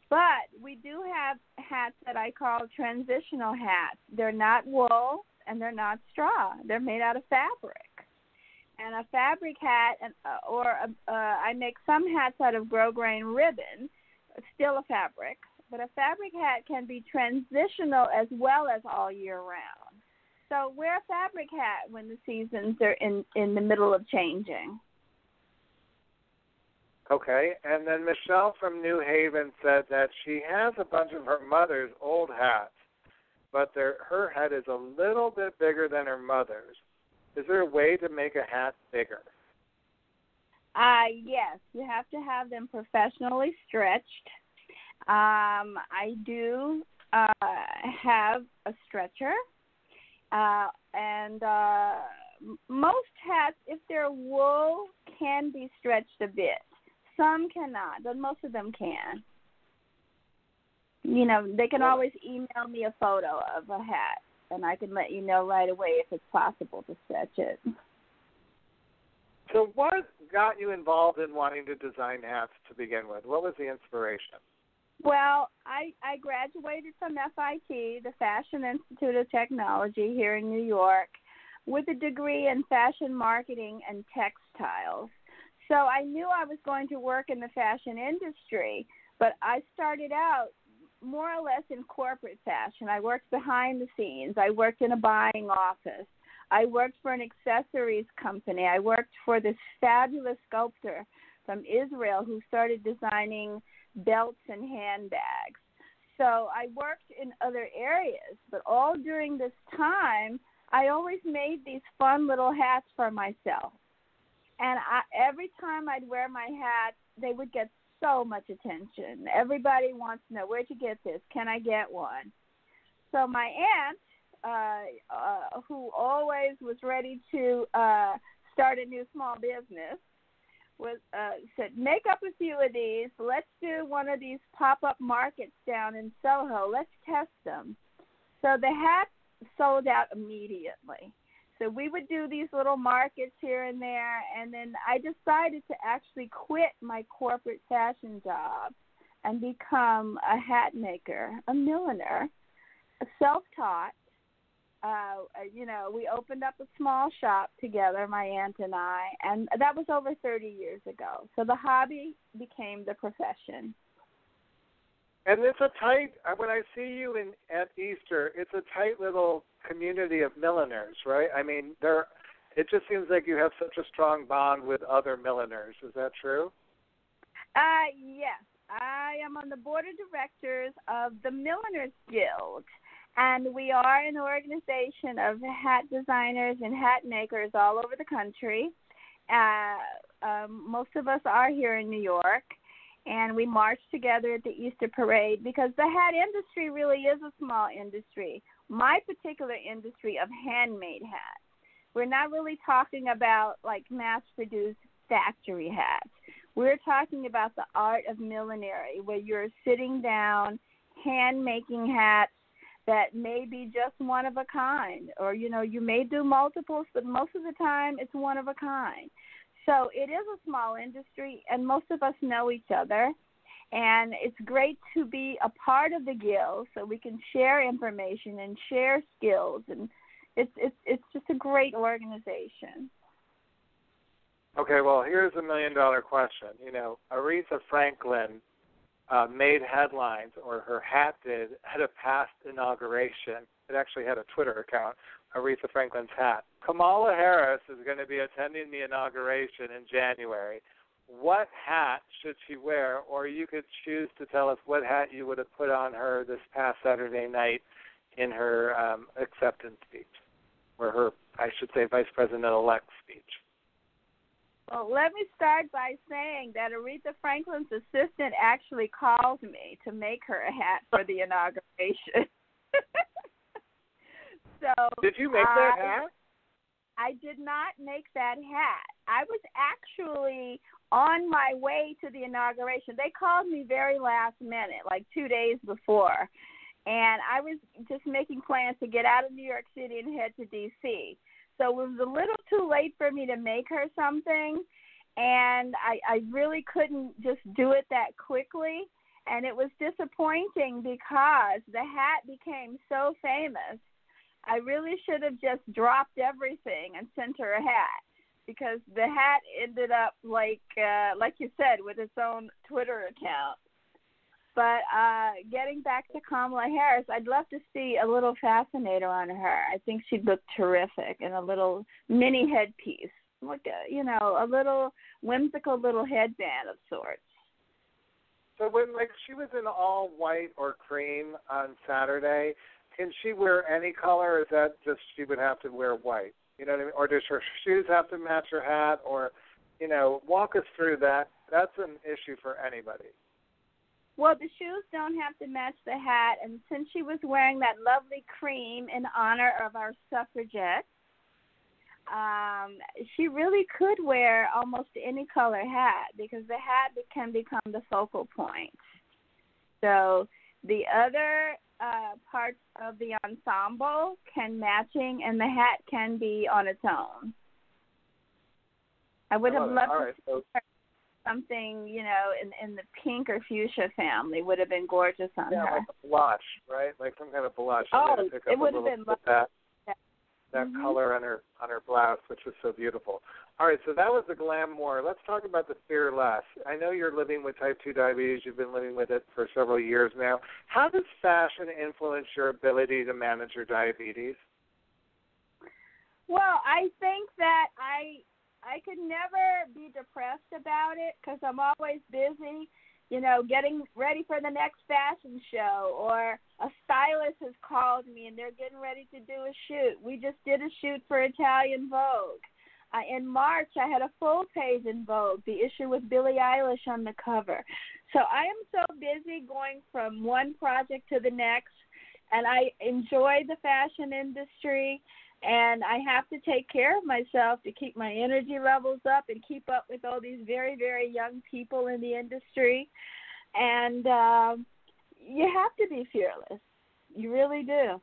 But we do have hats that I call transitional hats. They're not wool and they're not straw. They're made out of fabric. and a fabric hat, and uh, or a, uh, I make some hats out of grosgrain ribbon, still a fabric. But a fabric hat can be transitional as well as all year round. So wear a fabric hat when the seasons are in in the middle of changing. Okay, and then Michelle from New Haven said that she has a bunch of her mother's old hats, but her head is a little bit bigger than her mother's. Is there a way to make a hat bigger? Uh, yes, you have to have them professionally stretched. Um, I do uh, have a stretcher, uh, and uh, most hats, if they're wool, can be stretched a bit. Some cannot, but most of them can. You know, they can Well- always email me a photo of a hat, and I can let you know right away if it's possible to stretch it. So, what got you involved in wanting to design hats to begin with? What was the inspiration? Well, I I graduated from FIT, the Fashion Institute of Technology here in New York, with a degree in fashion marketing and textiles. So I knew I was going to work in the fashion industry, but I started out more or less in corporate fashion. I worked behind the scenes. I worked in a buying office. I worked for an accessories company. I worked for this fabulous sculptor from Israel who started designing belts and handbags. So I worked in other areas, but all during this time, I always made these fun little hats for myself. And I, every time I'd wear my hat, they would get so much attention. Everybody wants to know where'd you get this? Can I get one? So my aunt, uh, uh, who always was ready to uh, start a new small business, was uh, said, make up a few of these. Let's do one of these pop up markets down in Soho. Let's test them. So the hat sold out immediately. So we would do these little markets here and there, and then I decided to actually quit my corporate fashion job and become a hat maker, a milliner, self taught. Uh, you know, we opened up a small shop together, my aunt and I, and that was over 30 years ago. So the hobby became the profession. And it's a tight. uh, When I see you in at Easter, it's a tight little community of milliners, right? I mean, there. It just seems like you have such a strong bond with other milliners. Is that true? Uh, yes, I am on the board of directors of the Milliners Guild, and we are an organization of hat designers and hat makers all over the country. Uh, um, most of us are here in New York, and we march together at the Easter parade because the hat industry really is a small industry. My particular industry of handmade hats. We're not really talking about like mass produced factory hats. We're talking about the art of millinery, where you're sitting down, hand making hats that may be just one of a kind, or you know, you may do multiples, but most of the time it's one of a kind. So it is a small industry, and most of us know each other. And it's great to be a part of the guild, so we can share information and share skills, and it's it's it's just a great organization. Okay, well, here's a million dollar question. You know, Aretha Franklin uh, made headlines, or her hat did, at a past inauguration. It actually had a Twitter account, Aretha Franklin's hat. Kamala Harris is going to be attending the inauguration in January. What hat should she wear? Or you could choose to tell us what hat you would have put on her this past Saturday night in her um, acceptance speech, or her, I should say, Vice President elect speech. Well, let me start by saying that Aretha Franklin's assistant actually called me to make her a hat for the inauguration. so Did you make that I- hat? I did not make that hat. I was actually on my way to the inauguration. They called me very last minute, like two days before. And I was just making plans to get out of New York City and head to D.C. So it was a little too late for me to make her something. And I, I really couldn't just do it that quickly. And it was disappointing because the hat became so famous I really should have just dropped everything and sent her a hat because the hat ended up like uh like you said with its own Twitter account. But uh getting back to Kamala Harris, I'd love to see a little fascinator on her. I think she'd look terrific in a little mini headpiece. Like a, you know, a little whimsical little headband of sorts. So when like she was in all white or cream on Saturday, can she wear any color? Or is that just she would have to wear white? You know what I mean? Or does her shoes have to match her hat? Or, you know, walk us through that. That's an issue for anybody. Well, the shoes don't have to match the hat, and since she was wearing that lovely cream in honor of our suffragettes, um, she really could wear almost any color hat because the hat can become the focal point. So the other uh, parts of the ensemble can matching, and the hat can be on its own. I would I have love it. loved right, so something, you know, in in the pink or fuchsia family would have been gorgeous on yeah, her. like a blush, right? Like some kind of blush. Oh, I'm gonna pick it would have been that that Mhm. color on her on her blouse, which was so beautiful. All right, so that was the glamour. Let's talk about the fearless. I know you're living with type two diabetes. You've been living with it for several years now. How does fashion influence your ability to manage your diabetes? Well, I think that I I could never be depressed about it because I'm always busy, you know, getting ready for the next fashion show or a stylist has called me and they're getting ready to do a shoot. We just did a shoot for Italian Vogue. Uh, in March, I had a full page in Vogue, the issue with Billie Eilish on the cover. So I am so busy going from one project to the next, and I enjoy the fashion industry and I have to take care of myself to keep my energy levels up and keep up with all these very very young people in the industry and um you have to be fearless you really do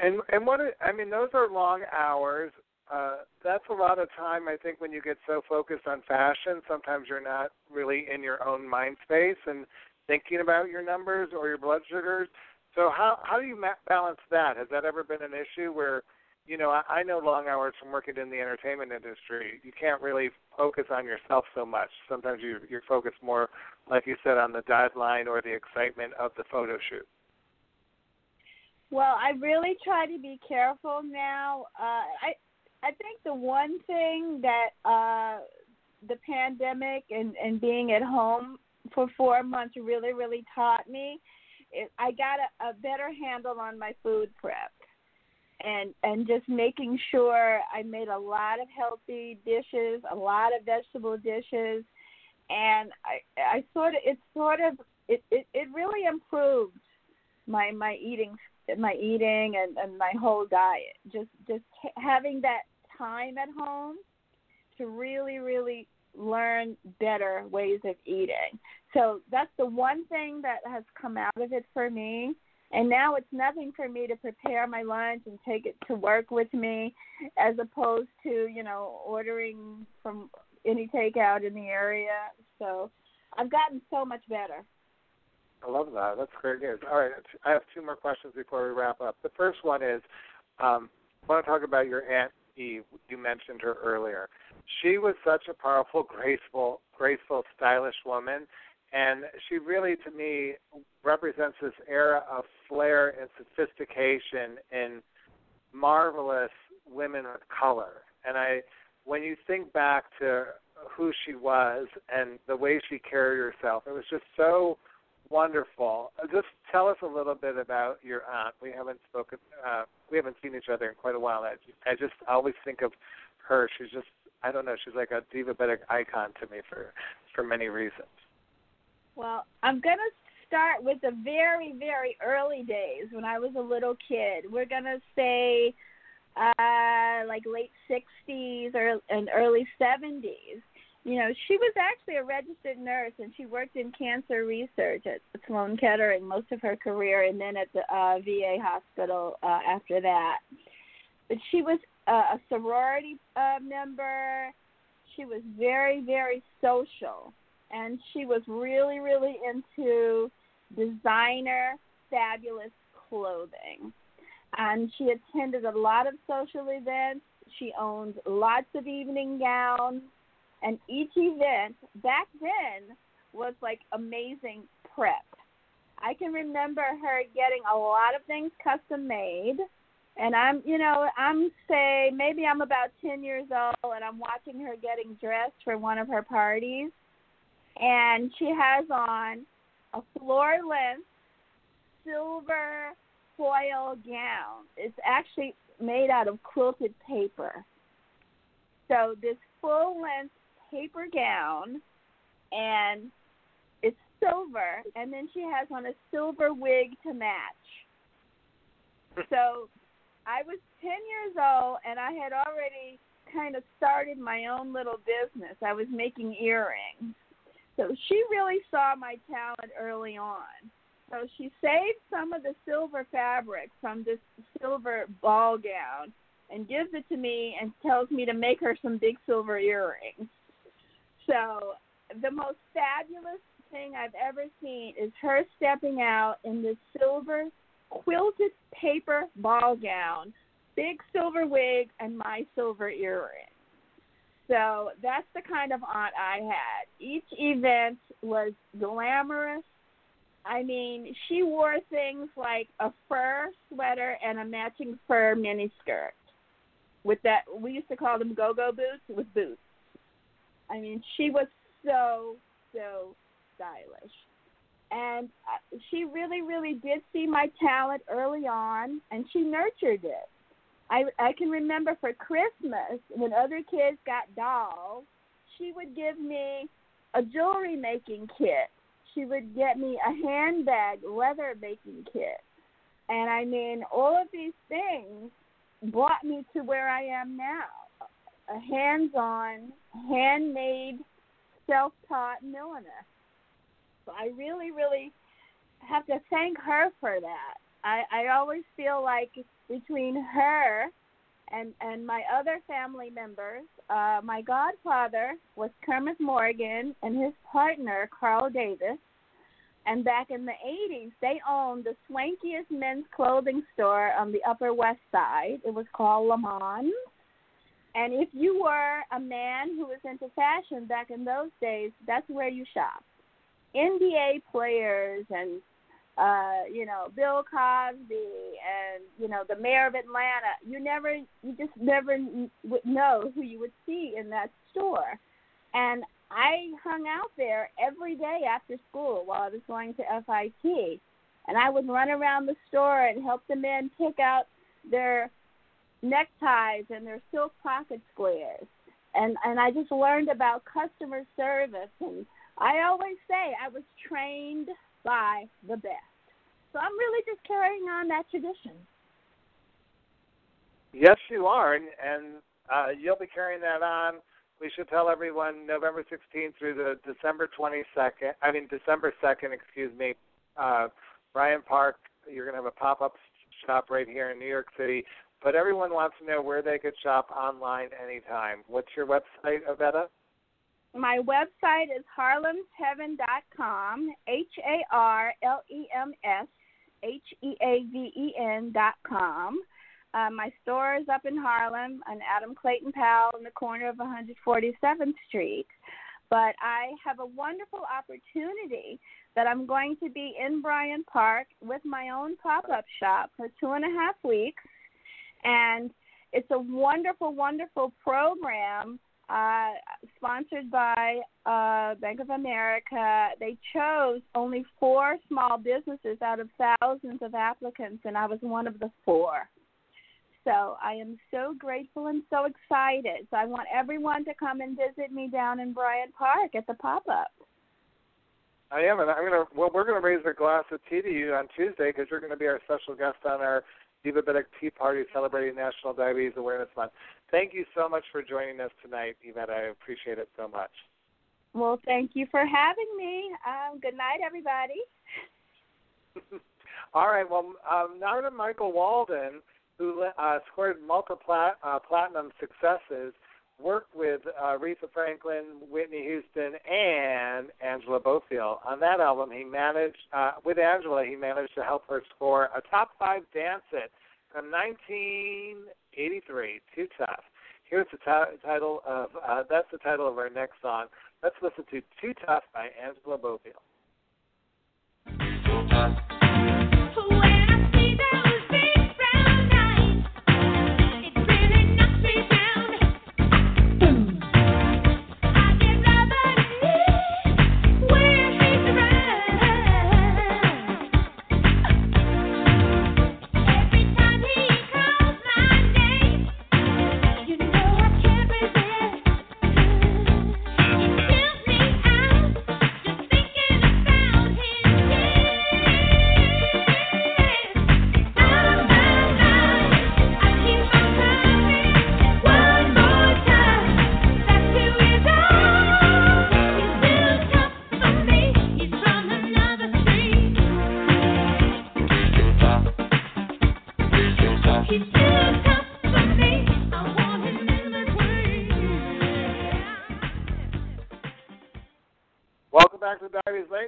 And and what I mean, those are long hours. Uh, that's a lot of time. I think when you get so focused on fashion, sometimes you're not really in your own mind space and thinking about your numbers or your blood sugars. So how how do you ma- balance that? Has that ever been an issue where, you know, I, I know long hours from working in the entertainment industry. You can't really focus on yourself so much. Sometimes you you're focused more, like you said, on the deadline or the excitement of the photo shoot. well i really try to be careful now uh i i think the one thing that uh the pandemic and and being at home for four months really really taught me it, i got a, a better handle on my food prep and and just making sure i made a lot of healthy dishes a lot of vegetable dishes. And i i sort of it sort of it it, it really improved my my eating my eating and and my whole diet. Just just having that time at home to really really learn better ways of eating. So that's the one thing that has come out of it for me. And now it's nothing for me to prepare my lunch and take it to work with me as opposed to you know ordering from any takeout in the area. So i've gotten so much better I love that. That's great news. All right, I have two more questions before we wrap up. The first one is, um, I want to talk about your aunt Eve. You mentioned her earlier. She was such a powerful, graceful, graceful, stylish woman, and she really, to me, represents this era of flair and sophistication in marvelous women of color. And I, when you think back to who she was and the way she carried herself, it was just so wonderful. Uh, Just tell us a little bit about your aunt. We haven't spoken, uh, we haven't seen each other in quite a while. I, I just always think of her. She's just, I don't know, she's like a diabetic icon to me for for many reasons. Well, I'm to start with the very, very early days when I was a little kid. We're to say uh like late 60s or and early 70s. You know, she was actually a registered nurse and she worked in cancer research at Sloan Kettering most of her career and then at the uh VA hospital uh after that. But she was uh, a sorority uh member. She was very, very social and she was really, really into designer, fabulous clothing. And she attended a lot of social events. She owned lots of evening gowns, and each event back then was like amazing prep. I can remember her getting a lot of things custom made. And I'm, you know, I'm say maybe I'm about 10 years old and I'm watching her getting dressed for one of her parties. And she has on a floor length silver foil gown. It's actually made out of quilted paper. So this full length paper gown and it's silver and then she has on a silver wig to match. So I was 10 years old and I had already kind of started my own little business. I was making earrings. So she really saw my talent early on. So she saved some of the silver fabric from this silver ball gown and gives it to me and tells me to make her some big silver earrings. So the most fabulous thing I've ever seen is her stepping out in this silver quilted paper ball gown, big silver wig, and my silver earrings. So that's the kind of aunt I had. Each event was glamorous. I mean, she wore things like a fur sweater and a matching fur miniskirt with that. We used to call them go-go boots with boots. I mean, she was so so stylish, and uh, she really really did see my talent early on, and she nurtured it. I I can remember for Christmas when other kids got dolls, she would give me a jewelry making kit. She would get me a handbag leather making kit. And I mean, all of these things brought me to where I am now. A hands-on, handmade, self-taught milliner. So I really, really have to thank her for that. I, I always feel like between her and and my other family members, uh, my godfather was Kermit Morgan and his partner Carl Davis. And back in the 80s, they owned the swankiest men's clothing store on the Upper West Side. It was called Le. And if you were a man who was into fashion back in those days, that's where you shopped. NBA players and uh, you know, Bill Cosby and you know the mayor of Atlanta. You never, you just never would know who you would see in that store. And I hung out there every day after school while I was going to FIT, and I would run around the store and help the men pick out their neckties and their silk pocket squares. And and I just learned about customer service and I always say I was trained by the best. So I'm really just carrying on that tradition. Yes, you are, and, and uh, you'll be carrying that on. We should tell everyone November 16th through the December 22nd. I mean December 2nd, excuse me. Uh, Bryant Park. You're going to have a pop-up shop right here in New York City. But everyone wants to know where they could shop online anytime. What's your website, Evetta? My website is harlemsheaven.com, H A R L E M S H E A V E N dot com. Uh, my store is up in Harlem on Adam Clayton Powell in the corner of 147th Street. But I have a wonderful opportunity that I'm going to be in Bryant Park with my own pop up shop for two and a half weeks. And it's a wonderful, wonderful program uh, sponsored by uh, Bank of America. They chose only four small businesses out of thousands of applicants, and I was one of the four. So I am so grateful and so excited. So I want everyone to come and visit me down in Bryant Park at the pop up. I am, and I'm gonna. Well, we're gonna raise a glass of tea to you on Tuesday because you're gonna be our special guest on our Diabetic Tea Party celebrating National Diabetes Awareness Month. Thank you so much for joining us tonight, Yvette. I appreciate it so much. Well, thank you for having me. Um, good night, everybody. All right. Well, um, now to Michael Walden, who uh, scored multiple plat- uh, platinum successes, worked with uh, Aretha Franklin, Whitney Houston, and Angela Bofill. On that album, he managed uh, with Angela. He managed to help her score a top five dance hit from 1983. Too tough. Here's the ti- title of uh, that's the title of our next song. Let's listen to "Too Tough" by Angela Bofill.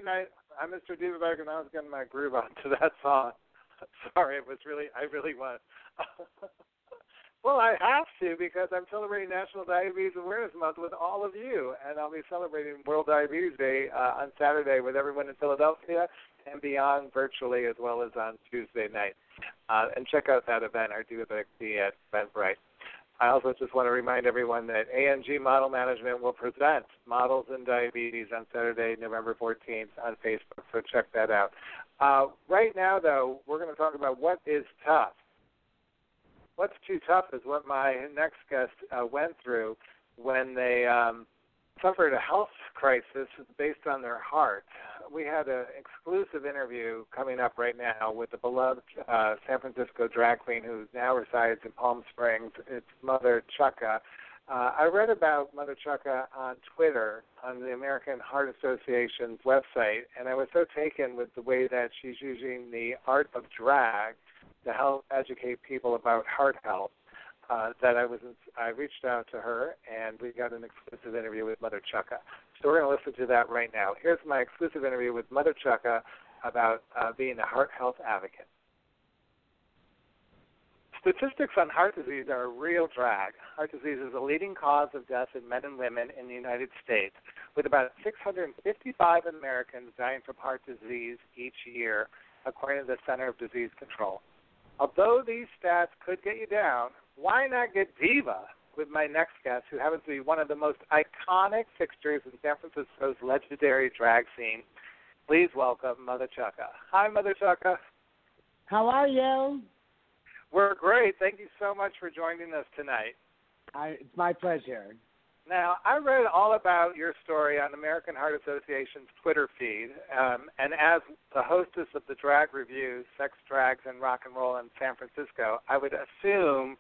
To Late Night. I'm Mr. Diva and I was getting my groove onto that song. Sorry, it was really, I really was. well, I have to because I'm celebrating National Diabetes Awareness Month with all of you, and I'll be celebrating World Diabetes Day uh, on Saturday with everyone in Philadelphia and beyond virtually, as well as on Tuesday night. Uh, and check out that event, our Back at Eventbrite. I also just want to remind everyone that ANG Model Management will present Models in Diabetes on Saturday, November 14th on Facebook, so check that out. Uh, right now, though, we're going to talk about what is tough. What's too tough is what my next guest uh, went through when they um, suffered a health crisis based on their heart. We had an exclusive interview coming up right now with the beloved uh, San Francisco drag queen who now resides in Palm Springs. It's Mutha Chucka. Uh, I read about Mutha Chucka on Twitter on the American Heart Association's website, and I was so taken with the way that she's using the art of drag to help educate people about heart health. Uh, that I was, I reached out to her, and we got an exclusive interview with Mutha Chucka. So we're going to listen to that right now. Here's my exclusive interview with Mutha Chucka about uh, being a heart health advocate. Statistics on heart disease are a real drag. Heart disease is the leading cause of death in men and women in the United States, with about 655 Americans dying from heart disease each year, according to the Center of Disease Control. Although these stats could get you down, why not get diva with my next guest, who happens to be one of the most iconic fixtures in San Francisco's legendary drag scene? Please welcome Mutha Chucka. Hi, Mutha Chucka. How are you? We're great. Thank you so much for joining us tonight. I, it's my pleasure. Now, I read all about your story on American Heart Association's Twitter feed, um, and as the hostess of the drag review, Sex, Drags, and Rock and Roll in San Francisco, I would assume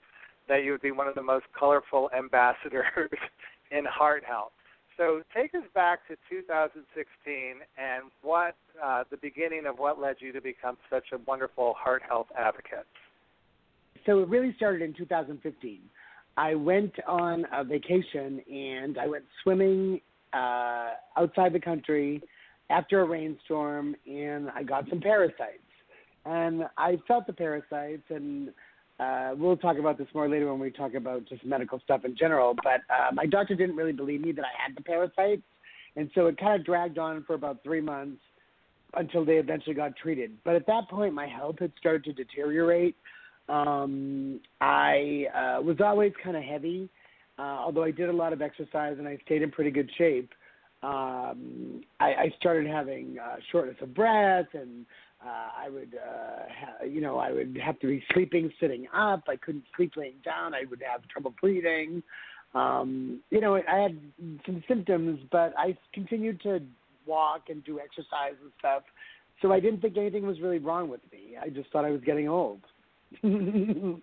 that you would be one of the most colorful ambassadors in heart health. So take us back to 2016 and what uh, the beginning of what led you to become such a wonderful heart health advocate. So it really started in 2015. I went on a vacation and I went swimming uh, outside the country after a rainstorm, and I got some parasites. And I felt the parasites, and uh, we'll talk about this more later when we talk about just medical stuff in general. But uh, my doctor didn't really believe me that I had the parasites, and so it kind of dragged on for about three months until they eventually got treated. But at that point, my health had started to deteriorate. Um, I uh, was always kind of heavy, uh, although I did a lot of exercise and I stayed in pretty good shape. Um, I, I started having uh, shortness of breath, and uh, I would, uh, ha- you know, I would have to be sleeping sitting up. I couldn't sleep laying down. I would have trouble breathing. Um, you know, I had some symptoms, but I continued to walk and do exercise and stuff. So I didn't think anything was really wrong with me. I just thought I was getting old. and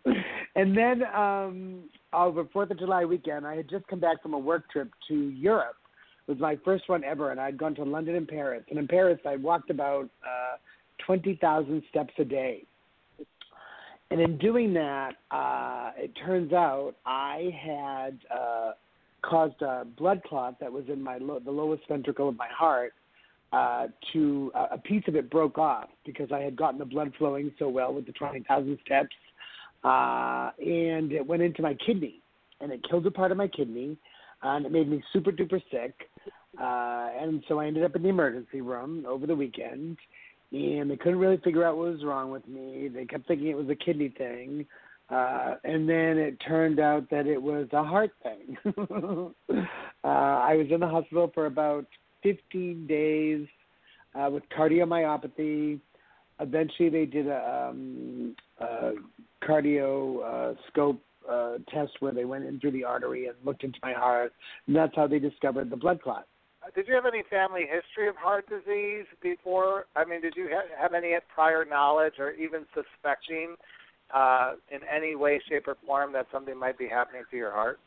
then um over Fourth of July weekend, I had just come back from a work trip to Europe. It was my first one ever, and I'd gone to London and Paris. And in Paris, I walked about uh, twenty thousand steps a day. And in doing that, uh, it turns out I had uh, caused a blood clot that was in my lo- the lowest ventricle of my heart. Uh, to uh, a piece of it broke off because I had gotten the blood flowing so well with the twenty thousand steps, uh, and it went into my kidney. and it killed a part of my kidney, and it made me super duper sick. Uh, and so I ended up in the emergency room over the weekend, and they couldn't really figure out what was wrong with me. They kept thinking it was a kidney thing, uh, and then it turned out that it was a heart thing. uh, I was in the hospital for about 15 days uh, with cardiomyopathy. Eventually, they did a, um, a cardio uh, scope uh, test where they went in through the artery and looked into my heart, and that's how they discovered the blood clot. Did you have any family history of heart disease before? I mean, did you ha- have any prior knowledge or even suspecting uh, in any way, shape, or form that something might be happening to your heart?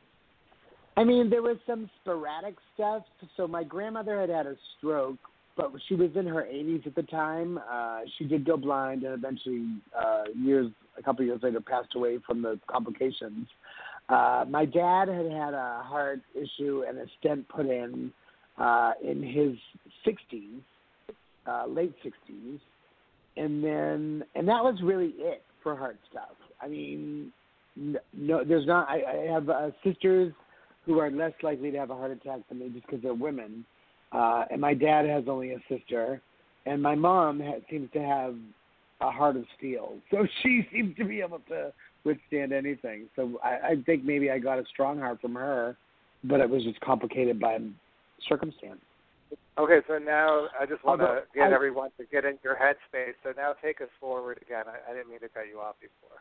I mean, there was some sporadic stuff. So my grandmother had had a stroke, but she was in her 80s at the time. Uh, she did go blind, and eventually, uh, years a couple of years later, passed away from the complications. Uh, my dad had had a heart issue and a stent put in uh, in his 60s, uh, late 60s, and then and that was really it for heart stuff. I mean, no, there's not. I, I have uh, sisters who are less likely to have a heart attack than me just because they're women, uh, and my dad has only a sister, and my mom ha- seems to have a heart of steel, so she seems to be able to withstand anything. So I, I think maybe I got a strong heart from her, but it was just complicated by circumstance. Okay, so now I just want to get I- everyone to get in your headspace. So now take us forward again. I, I didn't mean to cut you off before.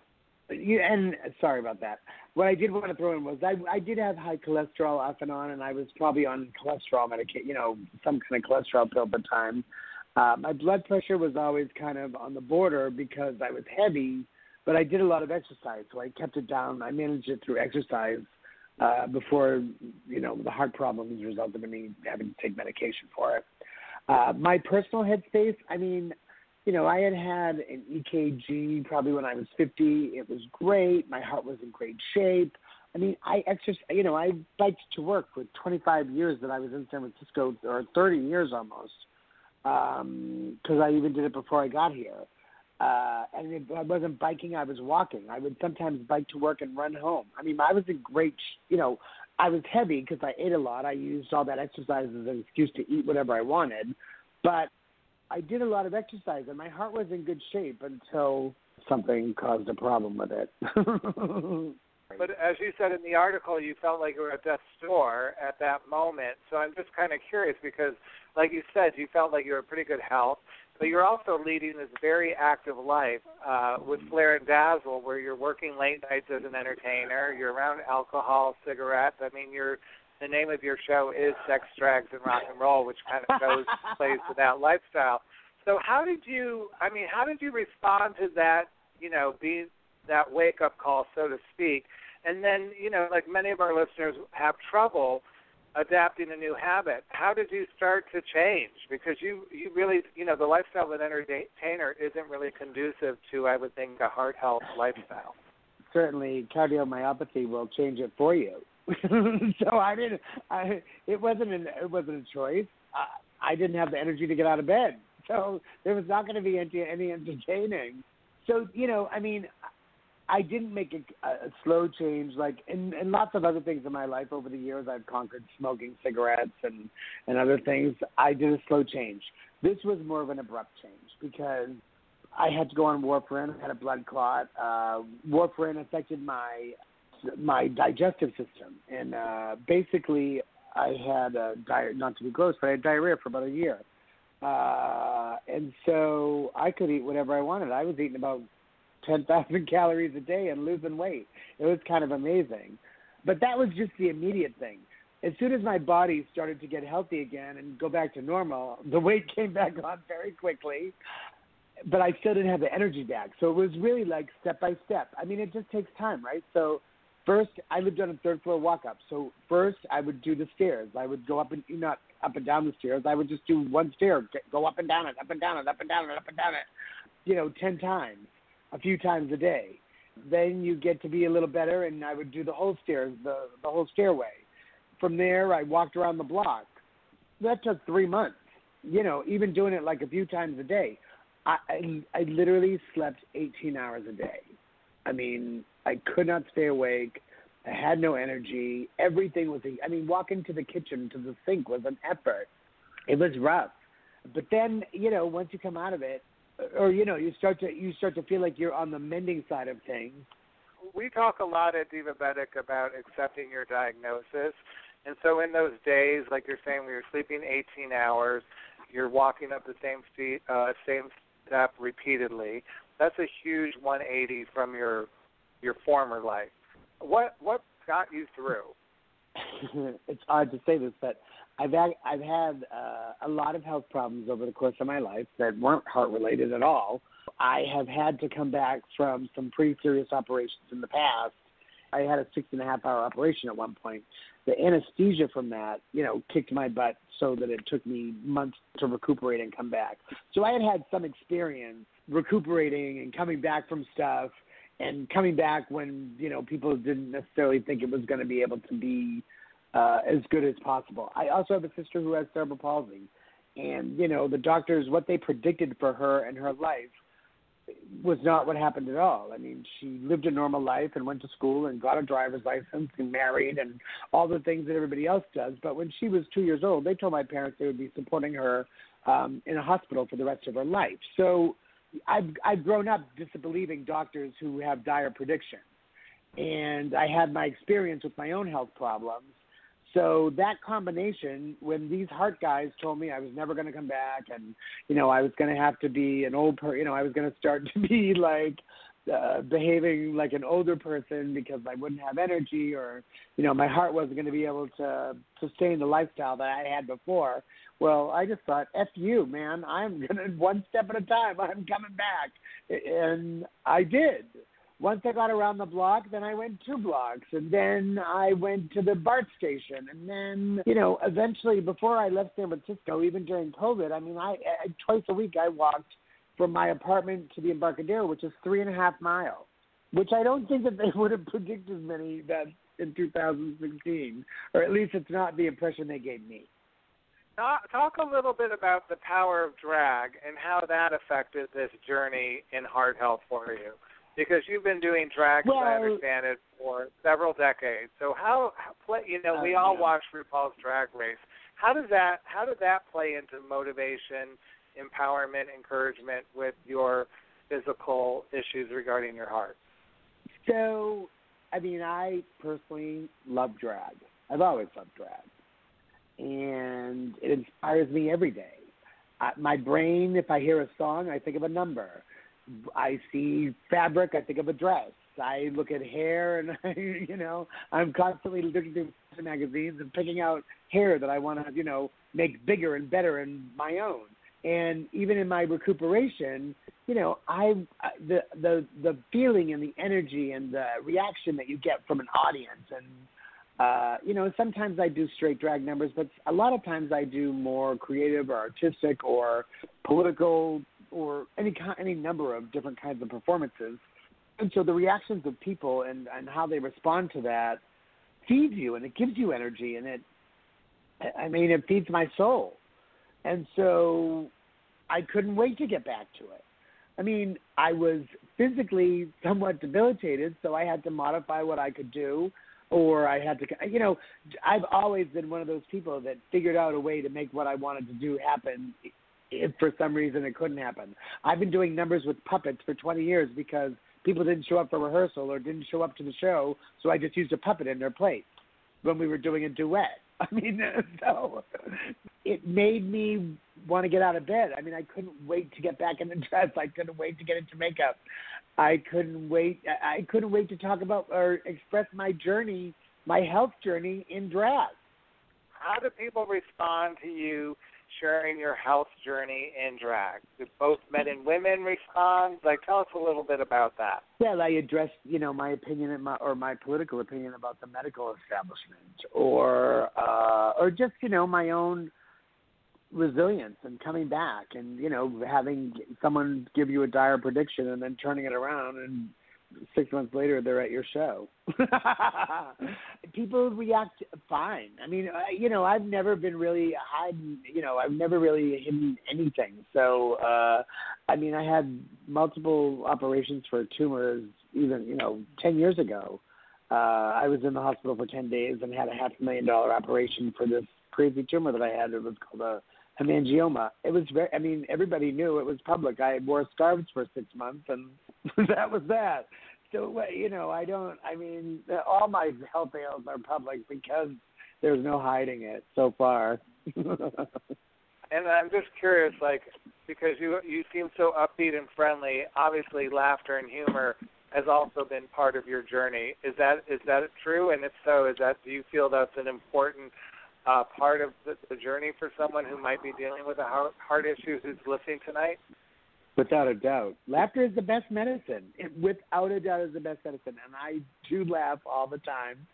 You, and sorry about that. What I did want to throw in was I I did have high cholesterol off and on, and I was probably on cholesterol medication, you know, some kind of cholesterol pill at the time. Uh, my blood pressure was always kind of on the border because I was heavy, but I did a lot of exercise, so I kept it down. I managed it through exercise uh, before you know the heart problems resulted in me having to take medication for it. Uh, my personal headspace, I mean, you know, I had had an EKG probably when I was 50. It was great. My heart was in great shape. I mean, I exercise, you know, I biked to work for 25 years that I was in San Francisco, or 30 years almost, because I even did it before I got here. Uh, and I wasn't biking, I was walking. I would sometimes bike to work and run home. I mean, I was in great, you know, I was heavy because I ate a lot. I used all that exercise as an excuse to eat whatever I wanted. But I did a lot of exercise, and my heart was in good shape until something caused a problem with it. But as you said in the article, you felt like you were at death's door at that moment. So I'm just kind of curious because, like you said, you felt like you were in pretty good health, but you're also leading this very active life uh, with Flair and Dazzle, where you're working late nights as an entertainer. You're around alcohol, cigarettes. I mean, you're the name of your show is Sex, Drugs, and Rock and Roll, which kind of goes plays to that lifestyle. So how did you? I mean, how did you respond to that? You know, be that wake up call, so to speak. And then, you know, like many of our listeners have trouble adapting a new habit. How did you start to change? Because you, you really, you know, the lifestyle of an entertainer isn't really conducive to, I would think, a heart health lifestyle. Certainly, cardiomyopathy will change it for you. so I didn't. I it wasn't an it wasn't a choice. I, I didn't have the energy to get out of bed, so there was not going to be any, any entertaining. So you know, I mean, I didn't make a, a slow change like in, in lots of other things in my life over the years. I've conquered smoking cigarettes and and other things. I did a slow change. This was more of an abrupt change because I had to go on warfarin. I had a blood clot. Uh, warfarin affected my my digestive system, and uh, basically I had a diet. Not to be gross, but I had diarrhea for about a year. Uh, and so I could eat whatever I wanted. I was eating about 10,000 calories a day and losing weight. It was kind of amazing. But that was just the immediate thing. As soon as my body started to get healthy again and go back to normal, the weight came back on very quickly. But I still didn't have the energy back. So it was really like step by step. I mean, it just takes time, right? So first, I lived on a third floor walk up. So first, I would do the stairs. I would go up and not up and down the stairs. I would just do one stair, go up and down it, up and down it, up and down it, up and down it, you know, ten times a few times a day. Then you get to be a little better, and I would do the whole stairs, the the whole stairway. From there, I walked around the block. That took three months. You know, even doing it like a few times a day. I I, I literally slept 18 hours a day. I mean, I could not stay awake. I had no energy. Everything was. I mean, walking to the kitchen to the sink was an effort. It was rough, but then you know once you come out of it, or you know you start to you start to feel like you're on the mending side of things. we talk a lot at Divabetic about accepting your diagnosis. And so in those days, like you're saying, where you're sleeping 18 hours, you're walking up the same feet, uh, same step repeatedly. That's a huge 180 from your your former life. What what got you through? it's odd to say this, but I've had, I've had uh, a lot of health problems over the course of my life that weren't heart related at all. I have had to come back from some pretty serious operations in the past. I had a six and a half hour operation at one point. The anesthesia from that, you know, kicked my butt so that it took me months to recuperate and come back. So I had had some experience recuperating and coming back from stuff and coming back when, you know, people didn't necessarily think it was going to be able to be uh, as good as possible. I also have a sister who has cerebral palsy. And, you know, the doctors, what they predicted for her and her life was not what happened at all. I mean, she lived a normal life and went to school and got a driver's license and married and all the things that everybody else does. But when she was two years old, they told my parents they would be supporting her um, in a hospital for the rest of her life. So I've I've grown up disbelieving doctors who have dire predictions, and I had my experience with my own health problems. So that combination, when these heart guys told me I was never going to come back, and you know I was going to have to be an old per, you know I was going to start to be like uh, behaving like an older person because I wouldn't have energy, or you know my heart wasn't going to be able to sustain the lifestyle that I had before. Well, I just thought, "F you, man! I'm gonna one step at a time. I'm coming back," and I did once I got around the block, then I went two blocks, and then I went to the BART station, and then you know, eventually, before I left San Francisco, even during COVID, I mean, I, I twice a week I walked from my apartment to the Embarcadero, which is three and a half miles, which I don't think that they would have predicted many that in 2016, or at least it's not the impression they gave me. Talk, talk a little bit about the power of drag and how that affected this journey in heart health for you because you've been doing drag, as I understand it, for several decades. So how? You know, we Uh, all watch RuPaul's Drag Race. How does that? How did that play into motivation, empowerment, encouragement with your physical issues regarding your heart? So, I mean, I personally love drag. I've always loved drag, and it inspires me every day. My brain, if I hear a song, I think of a number. I see fabric, I think of a dress. I look at hair, and I, you know, I'm constantly looking through magazines and picking out hair that I want to, you know, make bigger and better and my own. And even in my recuperation, you know, I the the the feeling and the energy and the reaction that you get from an audience, and uh, you know, sometimes I do straight drag numbers, but a lot of times I do more creative or artistic or political or any any number of different kinds of performances. And so the reactions of people and and how they respond to that feeds you, and it gives you energy, and it, I mean, it feeds my soul. And so I couldn't wait to get back to it. I mean, I was physically somewhat debilitated, so I had to modify what I could do, or I had to, you know, I've always been one of those people that figured out a way to make what I wanted to do happen if for some reason it couldn't happen. I've been doing numbers with puppets for 20 years because people didn't show up for rehearsal or didn't show up to the show, so I just used a puppet in their place when we were doing a duet. I mean, so it made me want to get out of bed. I mean, I couldn't wait to get back in the dress. I couldn't wait to get into makeup. I couldn't wait. I couldn't wait to talk about or express my journey, my health journey in drag. How do people respond to you sharing your health journey in drag? Do both men and women respond? Like, tell us a little bit about that. Well, I addressed, you know, my opinion my, or my political opinion about the medical establishment, or uh, or just, you know, my own resilience and coming back, and you know, having someone give you a dire prediction and then turning it around, and six months later they're at your show. People react fine. I mean, uh, you know, I've never been really hiding. You know, I've never really hidden anything. So. uh I mean, I had multiple operations for tumors even, you know, 10 years ago. uh, I was in the hospital for 10 days and had a half million dollar operation for this crazy tumor that I had. It was called a hemangioma. It was very, I mean, everybody knew it was public. I wore scarves for six months and that was that. So, uh, you know, I don't, I mean, all my health ails are public because there's no hiding it so far. And I'm just curious, like, because you you seem so upbeat and friendly. Obviously, laughter and humor has also been part of your journey. Is that is that true? And if so, is that do you feel that's an important uh, part of the, the journey for someone who might be dealing with a heart, heart issue who's listening tonight? Without a doubt. Laughter is the best medicine. It, without a doubt is the best medicine. And I do laugh all the time.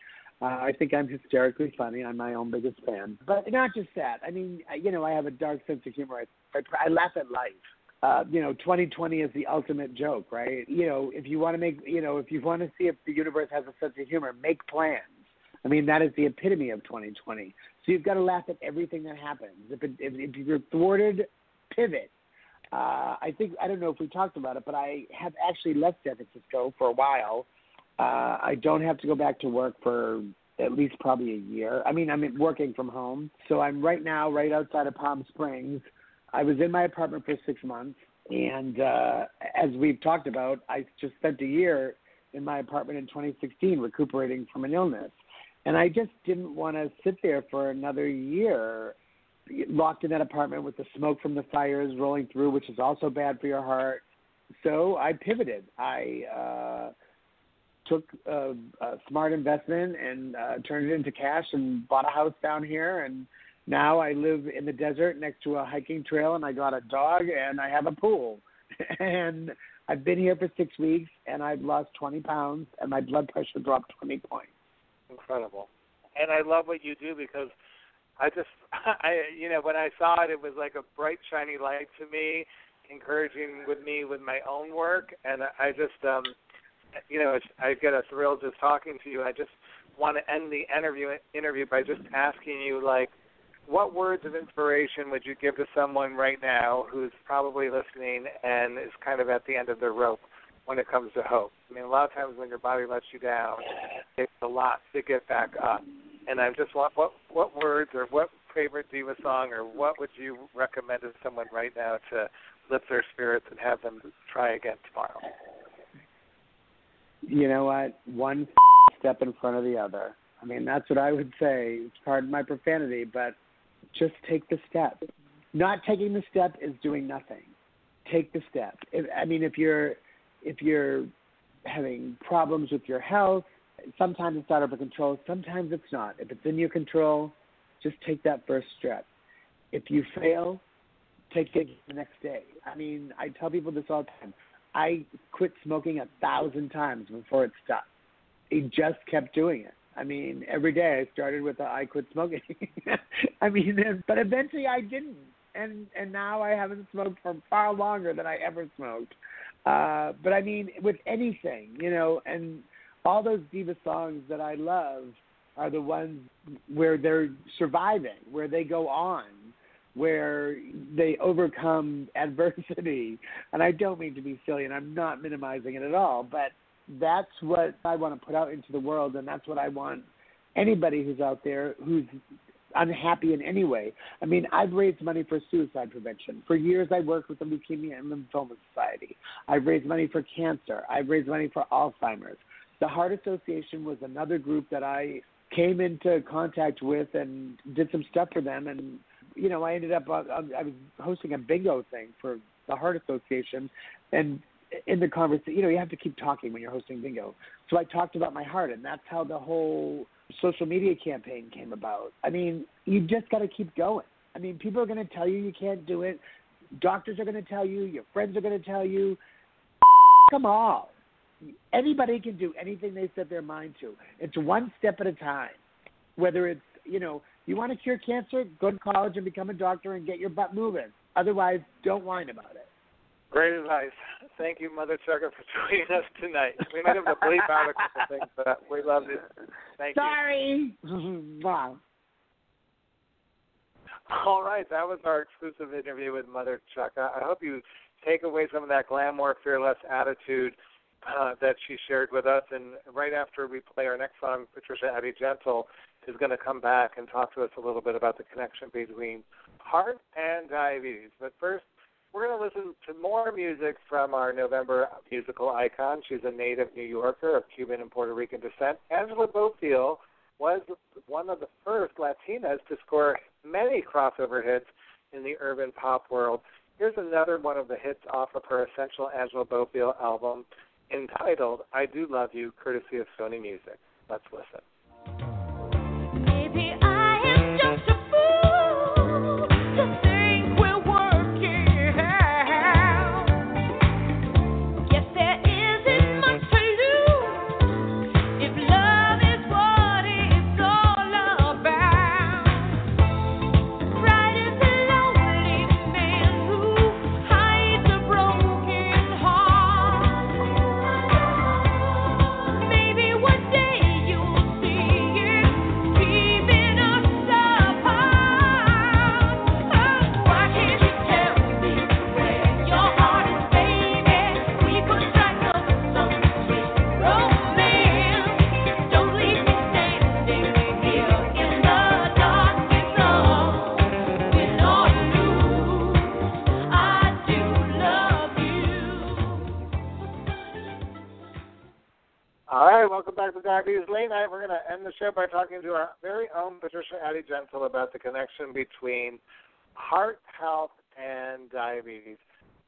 Uh, I think I'm hysterically funny. I'm my own biggest fan. But not just that. I mean, you know, I have a dark sense of humor. I, I, I laugh at life. Uh, you know, 2020 is the ultimate joke, right? You know, if you want to make, you know, if you want to see if the universe has a sense of humor, make plans. I mean, that is the epitome of 2020. So you've got to laugh at everything that happens. If, it, if, if you're thwarted, pivot. Uh, I think I don't know if we talked about it, but I have actually left San Francisco for a while. Uh, I don't have to go back to work for at least probably a year. I mean, I'm working from home, so I'm right now right outside of Palm Springs. I was in my apartment for six months, and uh, as we've talked about, I just spent a year in my apartment in 2016 recuperating from an illness, and I just didn't want to sit there for another year locked in that apartment with the smoke from the fires rolling through, which is also bad for your heart. So I pivoted. I uh, took a, a smart investment and uh, turned it into cash and bought a house down here. And now I live in the desert next to a hiking trail, and I got a dog and I have a pool. and I've been here for six weeks, and I've lost 20 pounds, and my blood pressure dropped 20 points. Incredible. And I love what you do because I just I you know when I saw it it was like a bright shiny light to me encouraging with me with my own work and I just um you know I get a thrill just talking to you I just want to end the interview interview by just asking you like what words of inspiration would you give to someone right now who's probably listening and is kind of at the end of their rope when it comes to hope? I mean, a lot of times when your body lets you down, it's a lot to get back up. And I just want what what words or what favorite diva song or what would you recommend to someone right now to lift their spirits and have them try again tomorrow? You know what? One step in front of the other. I mean, that's what I would say. Pardon my profanity, but just take the step. Not taking the step is doing nothing. Take the step. If, I mean, if you're if you're having problems with your health, sometimes it's out of your control. Sometimes it's not. If it's in your control, just take that first step. If you fail, take it the next day. I mean, I tell people this all the time. I quit smoking a thousand times before it stopped. I just kept doing it. I mean, every day I started with I quit smoking. I mean, but eventually I didn't, and and now I haven't smoked for far longer than I ever smoked. Uh, but I mean, with anything, you know, and all those diva songs that I love are the ones where they're surviving, where they go on, where they overcome adversity. And I don't mean to be silly, and I'm not minimizing it at all, but that's what I want to put out into the world, and that's what I want anybody who's out there who's unhappy in any way. I mean, I've raised money for suicide prevention. For years, I worked with the Leukemia and Lymphoma Society. I've raised money for cancer. I've raised money for Alzheimer's. The Heart Association was another group that I came into contact with and did some stuff for them. And, you know, I ended up, uh, I was hosting a bingo thing for the Heart Association. And in the conversation, you know, you have to keep talking when you're hosting bingo. So I talked about my heart, and that's how the whole social media campaign came about. I mean, you just got to keep going. I mean, people are going to tell you you can't do it. Doctors are going to tell you. Your friends are going to tell you. Come on. Anybody can do anything they set their mind to. It's one step at a time. Whether it's, you know, you want to cure cancer, go to college and become a doctor and get your butt moving. Otherwise, don't whine about it. Great advice. Thank you, Mutha Chucka, for joining us tonight. We might have to bleep out a couple things, but we love you. Thank you. Sorry. wow. All right, that was our exclusive interview with Mutha Chuck. I I hope you take away some of that glamour, fearless attitude uh, that she shared with us. And right after we play our next song, Patricia Addie-Gentle is going to come back and talk to us a little bit about the connection between heart and diabetes. But first, we're going to listen to more music from our November musical icon. She's a native New Yorker of Cuban and Puerto Rican descent. Angela Bofill was one of the first Latinas to score many crossover hits in the urban pop world. Here's another one of the hits off of her Essential Angela Bofill album entitled I Do Love You, courtesy of Sony Music. Let's listen. Welcome back to Diabetes Late Night. We're going to end the show by talking to our very own Patricia Addie-Gentle about the connection between heart health and diabetes.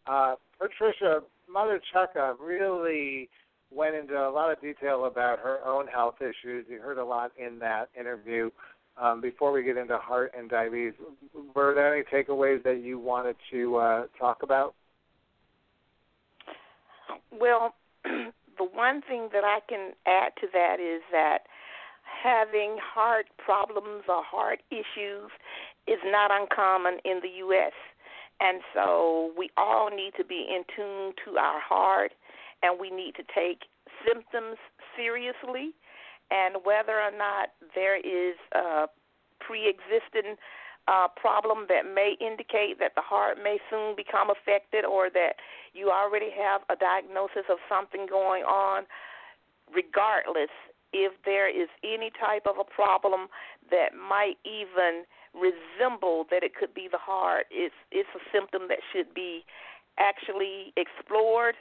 Uh, Patricia, Mutha Chucka really went into a lot of detail about her own health issues. You heard a lot in that interview. Um, before we get into heart and diabetes, were there any takeaways that you wanted to uh, talk about? Well, the one thing that I can add to that is that having heart problems or heart issues is not uncommon in the U.S. And so we all need to be in tune to our heart and we need to take symptoms seriously and whether or not there is a pre existing uh, problem that may indicate that the heart may soon become affected or that you already have a diagnosis of something going on, regardless if there is any type of a problem that might even resemble that it could be the heart, it's it's a symptom that should be actually explored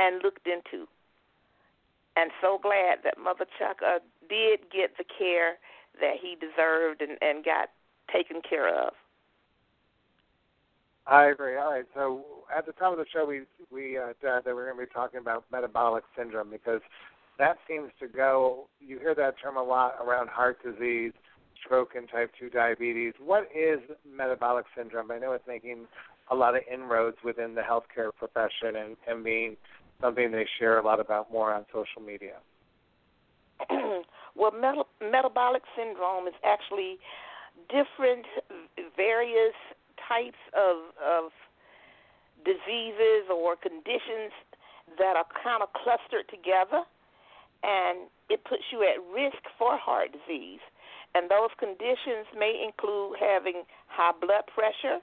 and looked into. And so glad that Mutha Chucka did get the care that he deserved and, and got taken care of. I agree. All right. So at the top of the show, we we uh, that we're going to be talking about metabolic syndrome because that seems to go. You hear that term a lot around heart disease, stroke, and type two diabetes. What is metabolic syndrome? I know it's making a lot of inroads within the healthcare profession and, and being something they share a lot about more on social media. well, metal, metabolic syndrome is actually different, various types of of diseases or conditions that are kind of clustered together, and it puts you at risk for heart disease. And those conditions may include having high blood pressure,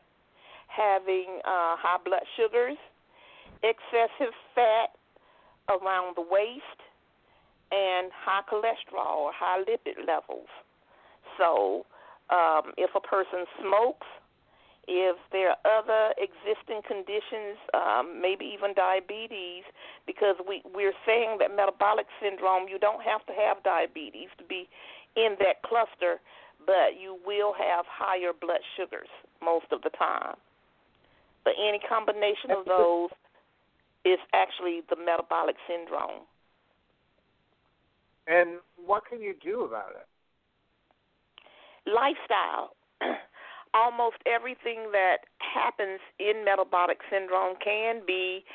having uh, high blood sugars, excessive fat around the waist, and high cholesterol or high lipid levels. So, um, if a person smokes, if there are other existing conditions, um, maybe even diabetes, because we, we're saying that metabolic syndrome, you don't have to have diabetes to be in that cluster, but you will have higher blood sugars most of the time. But any combination of those is actually the metabolic syndrome. And what can you do about it? Lifestyle. Almost everything that happens in metabolic syndrome can be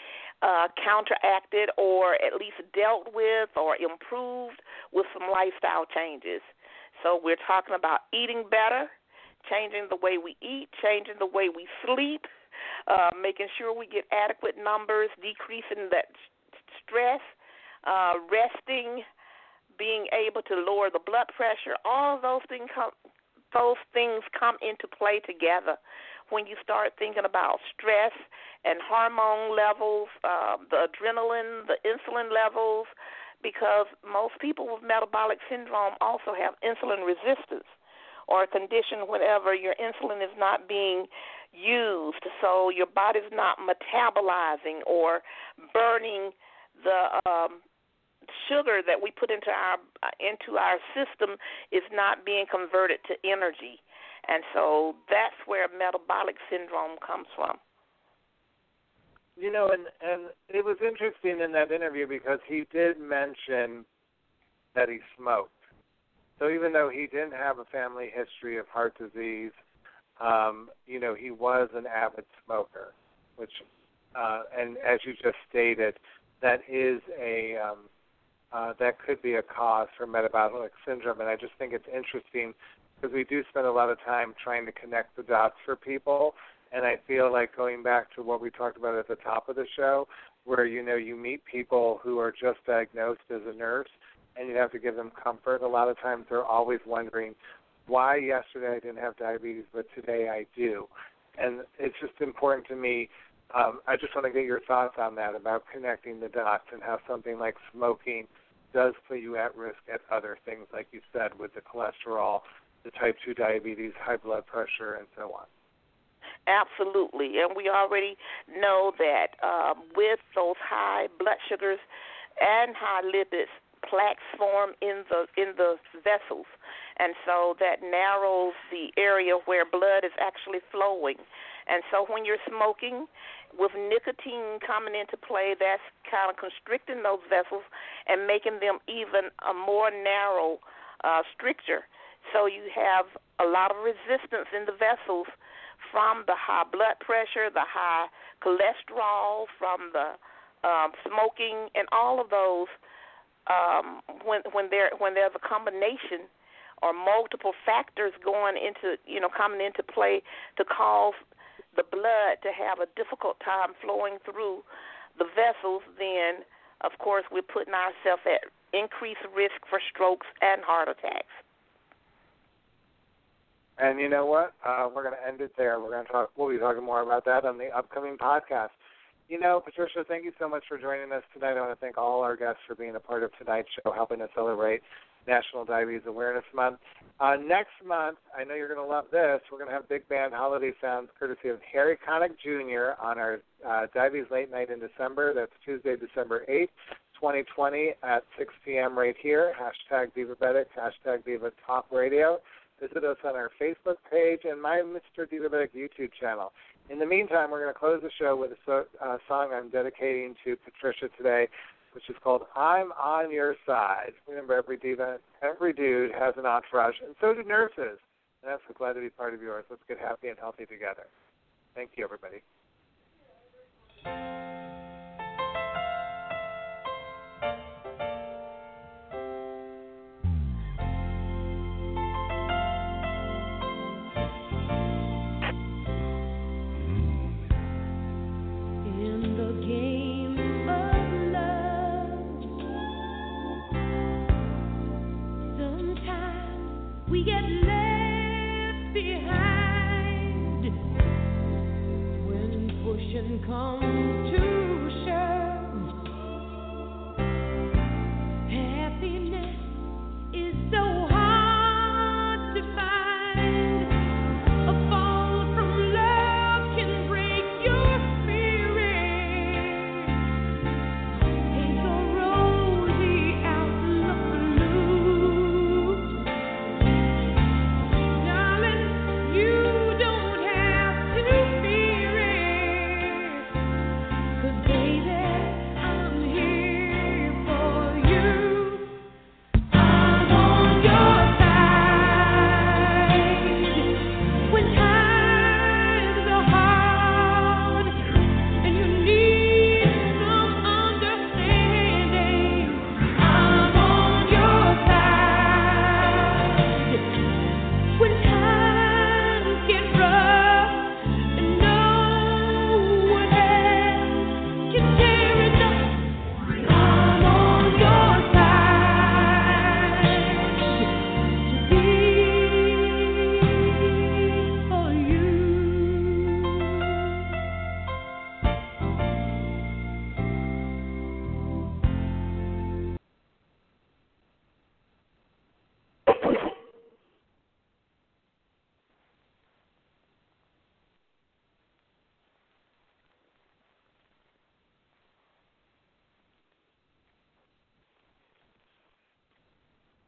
uh, counteracted or at least dealt with or improved with some lifestyle changes. So we're talking about eating better, changing the way we eat, changing the way we sleep, uh, making sure we get adequate numbers, decreasing that stress, uh, resting, being able to lower the blood pressure. All of those things come, those things come into play together. When you start thinking about stress and hormone levels, uh, the adrenaline, the insulin levels, because most people with metabolic syndrome also have insulin resistance or a condition whenever your insulin is not being used, so your body's not metabolizing or burning the um, sugar that we put into our into our system is not being converted to energy. And so that's where metabolic syndrome comes from. You know, and and it was interesting in that interview because he did mention that he smoked. So even though he didn't have a family history of heart disease, um, you know, he was an avid smoker, which, uh, and as you just stated, that is a um, uh, that could be a cause for metabolic syndrome. And I just think it's interesting because we do spend a lot of time trying to connect the dots for people. And I feel like going back to what we talked about at the top of the show, where you know you meet people who are just diagnosed as a nurse, and you have to give them comfort. A lot of times they're always wondering why yesterday I didn't have diabetes, but today I do. And it's just important to me. Um, I just want to get your thoughts on that about connecting the dots and how something like smoking does put you at risk at other things, like you said, with the cholesterol, the type 2 diabetes, high blood pressure, and so on. Absolutely, and we already know that um, with those high blood sugars and high lipids, plaques form in the in the vessels, and so that narrows the area where blood is actually flowing. And so when you're smoking, with nicotine coming into play, that's kind of constricting those vessels and making them even a more narrow uh, stricture. So you have a lot of resistance in the vessels from the high blood pressure, the high cholesterol, from the um, smoking, and all of those. Um, when when there when there's a combination or multiple factors going into you know coming into play to cause the blood to have a difficult time flowing through the vessels, then of course we're putting ourselves at increased risk for strokes and heart attacks. And you know what? Uh, we're going to end it there. We're going to talk. We'll be talking more about that on the upcoming podcast. You know, Patricia, thank you so much for joining us tonight. I want to thank all our guests for being a part of tonight's show, helping us celebrate National Diabetes Awareness Month. Uh, next month, I know you're going to love this. We're going to have big band holiday sounds courtesy of Harry Connick Jr. on our uh, Diabetes Late Night in December. That's Tuesday, December 8th, 2020 at 6 p.m. right here. Hashtag Divabetic, hashtag Diva Talk Radio. Visit us on our Facebook page and my Mr. Divabetic YouTube channel. In the meantime, we're going to close the show with a so, uh, song I'm dedicating to Patricia today, which is called "I'm on Your Side." Remember, every diva, every dude has an entourage, and so do nurses. And I'm so glad to be part of yours. Let's get happy and healthy together. Thank you, everybody.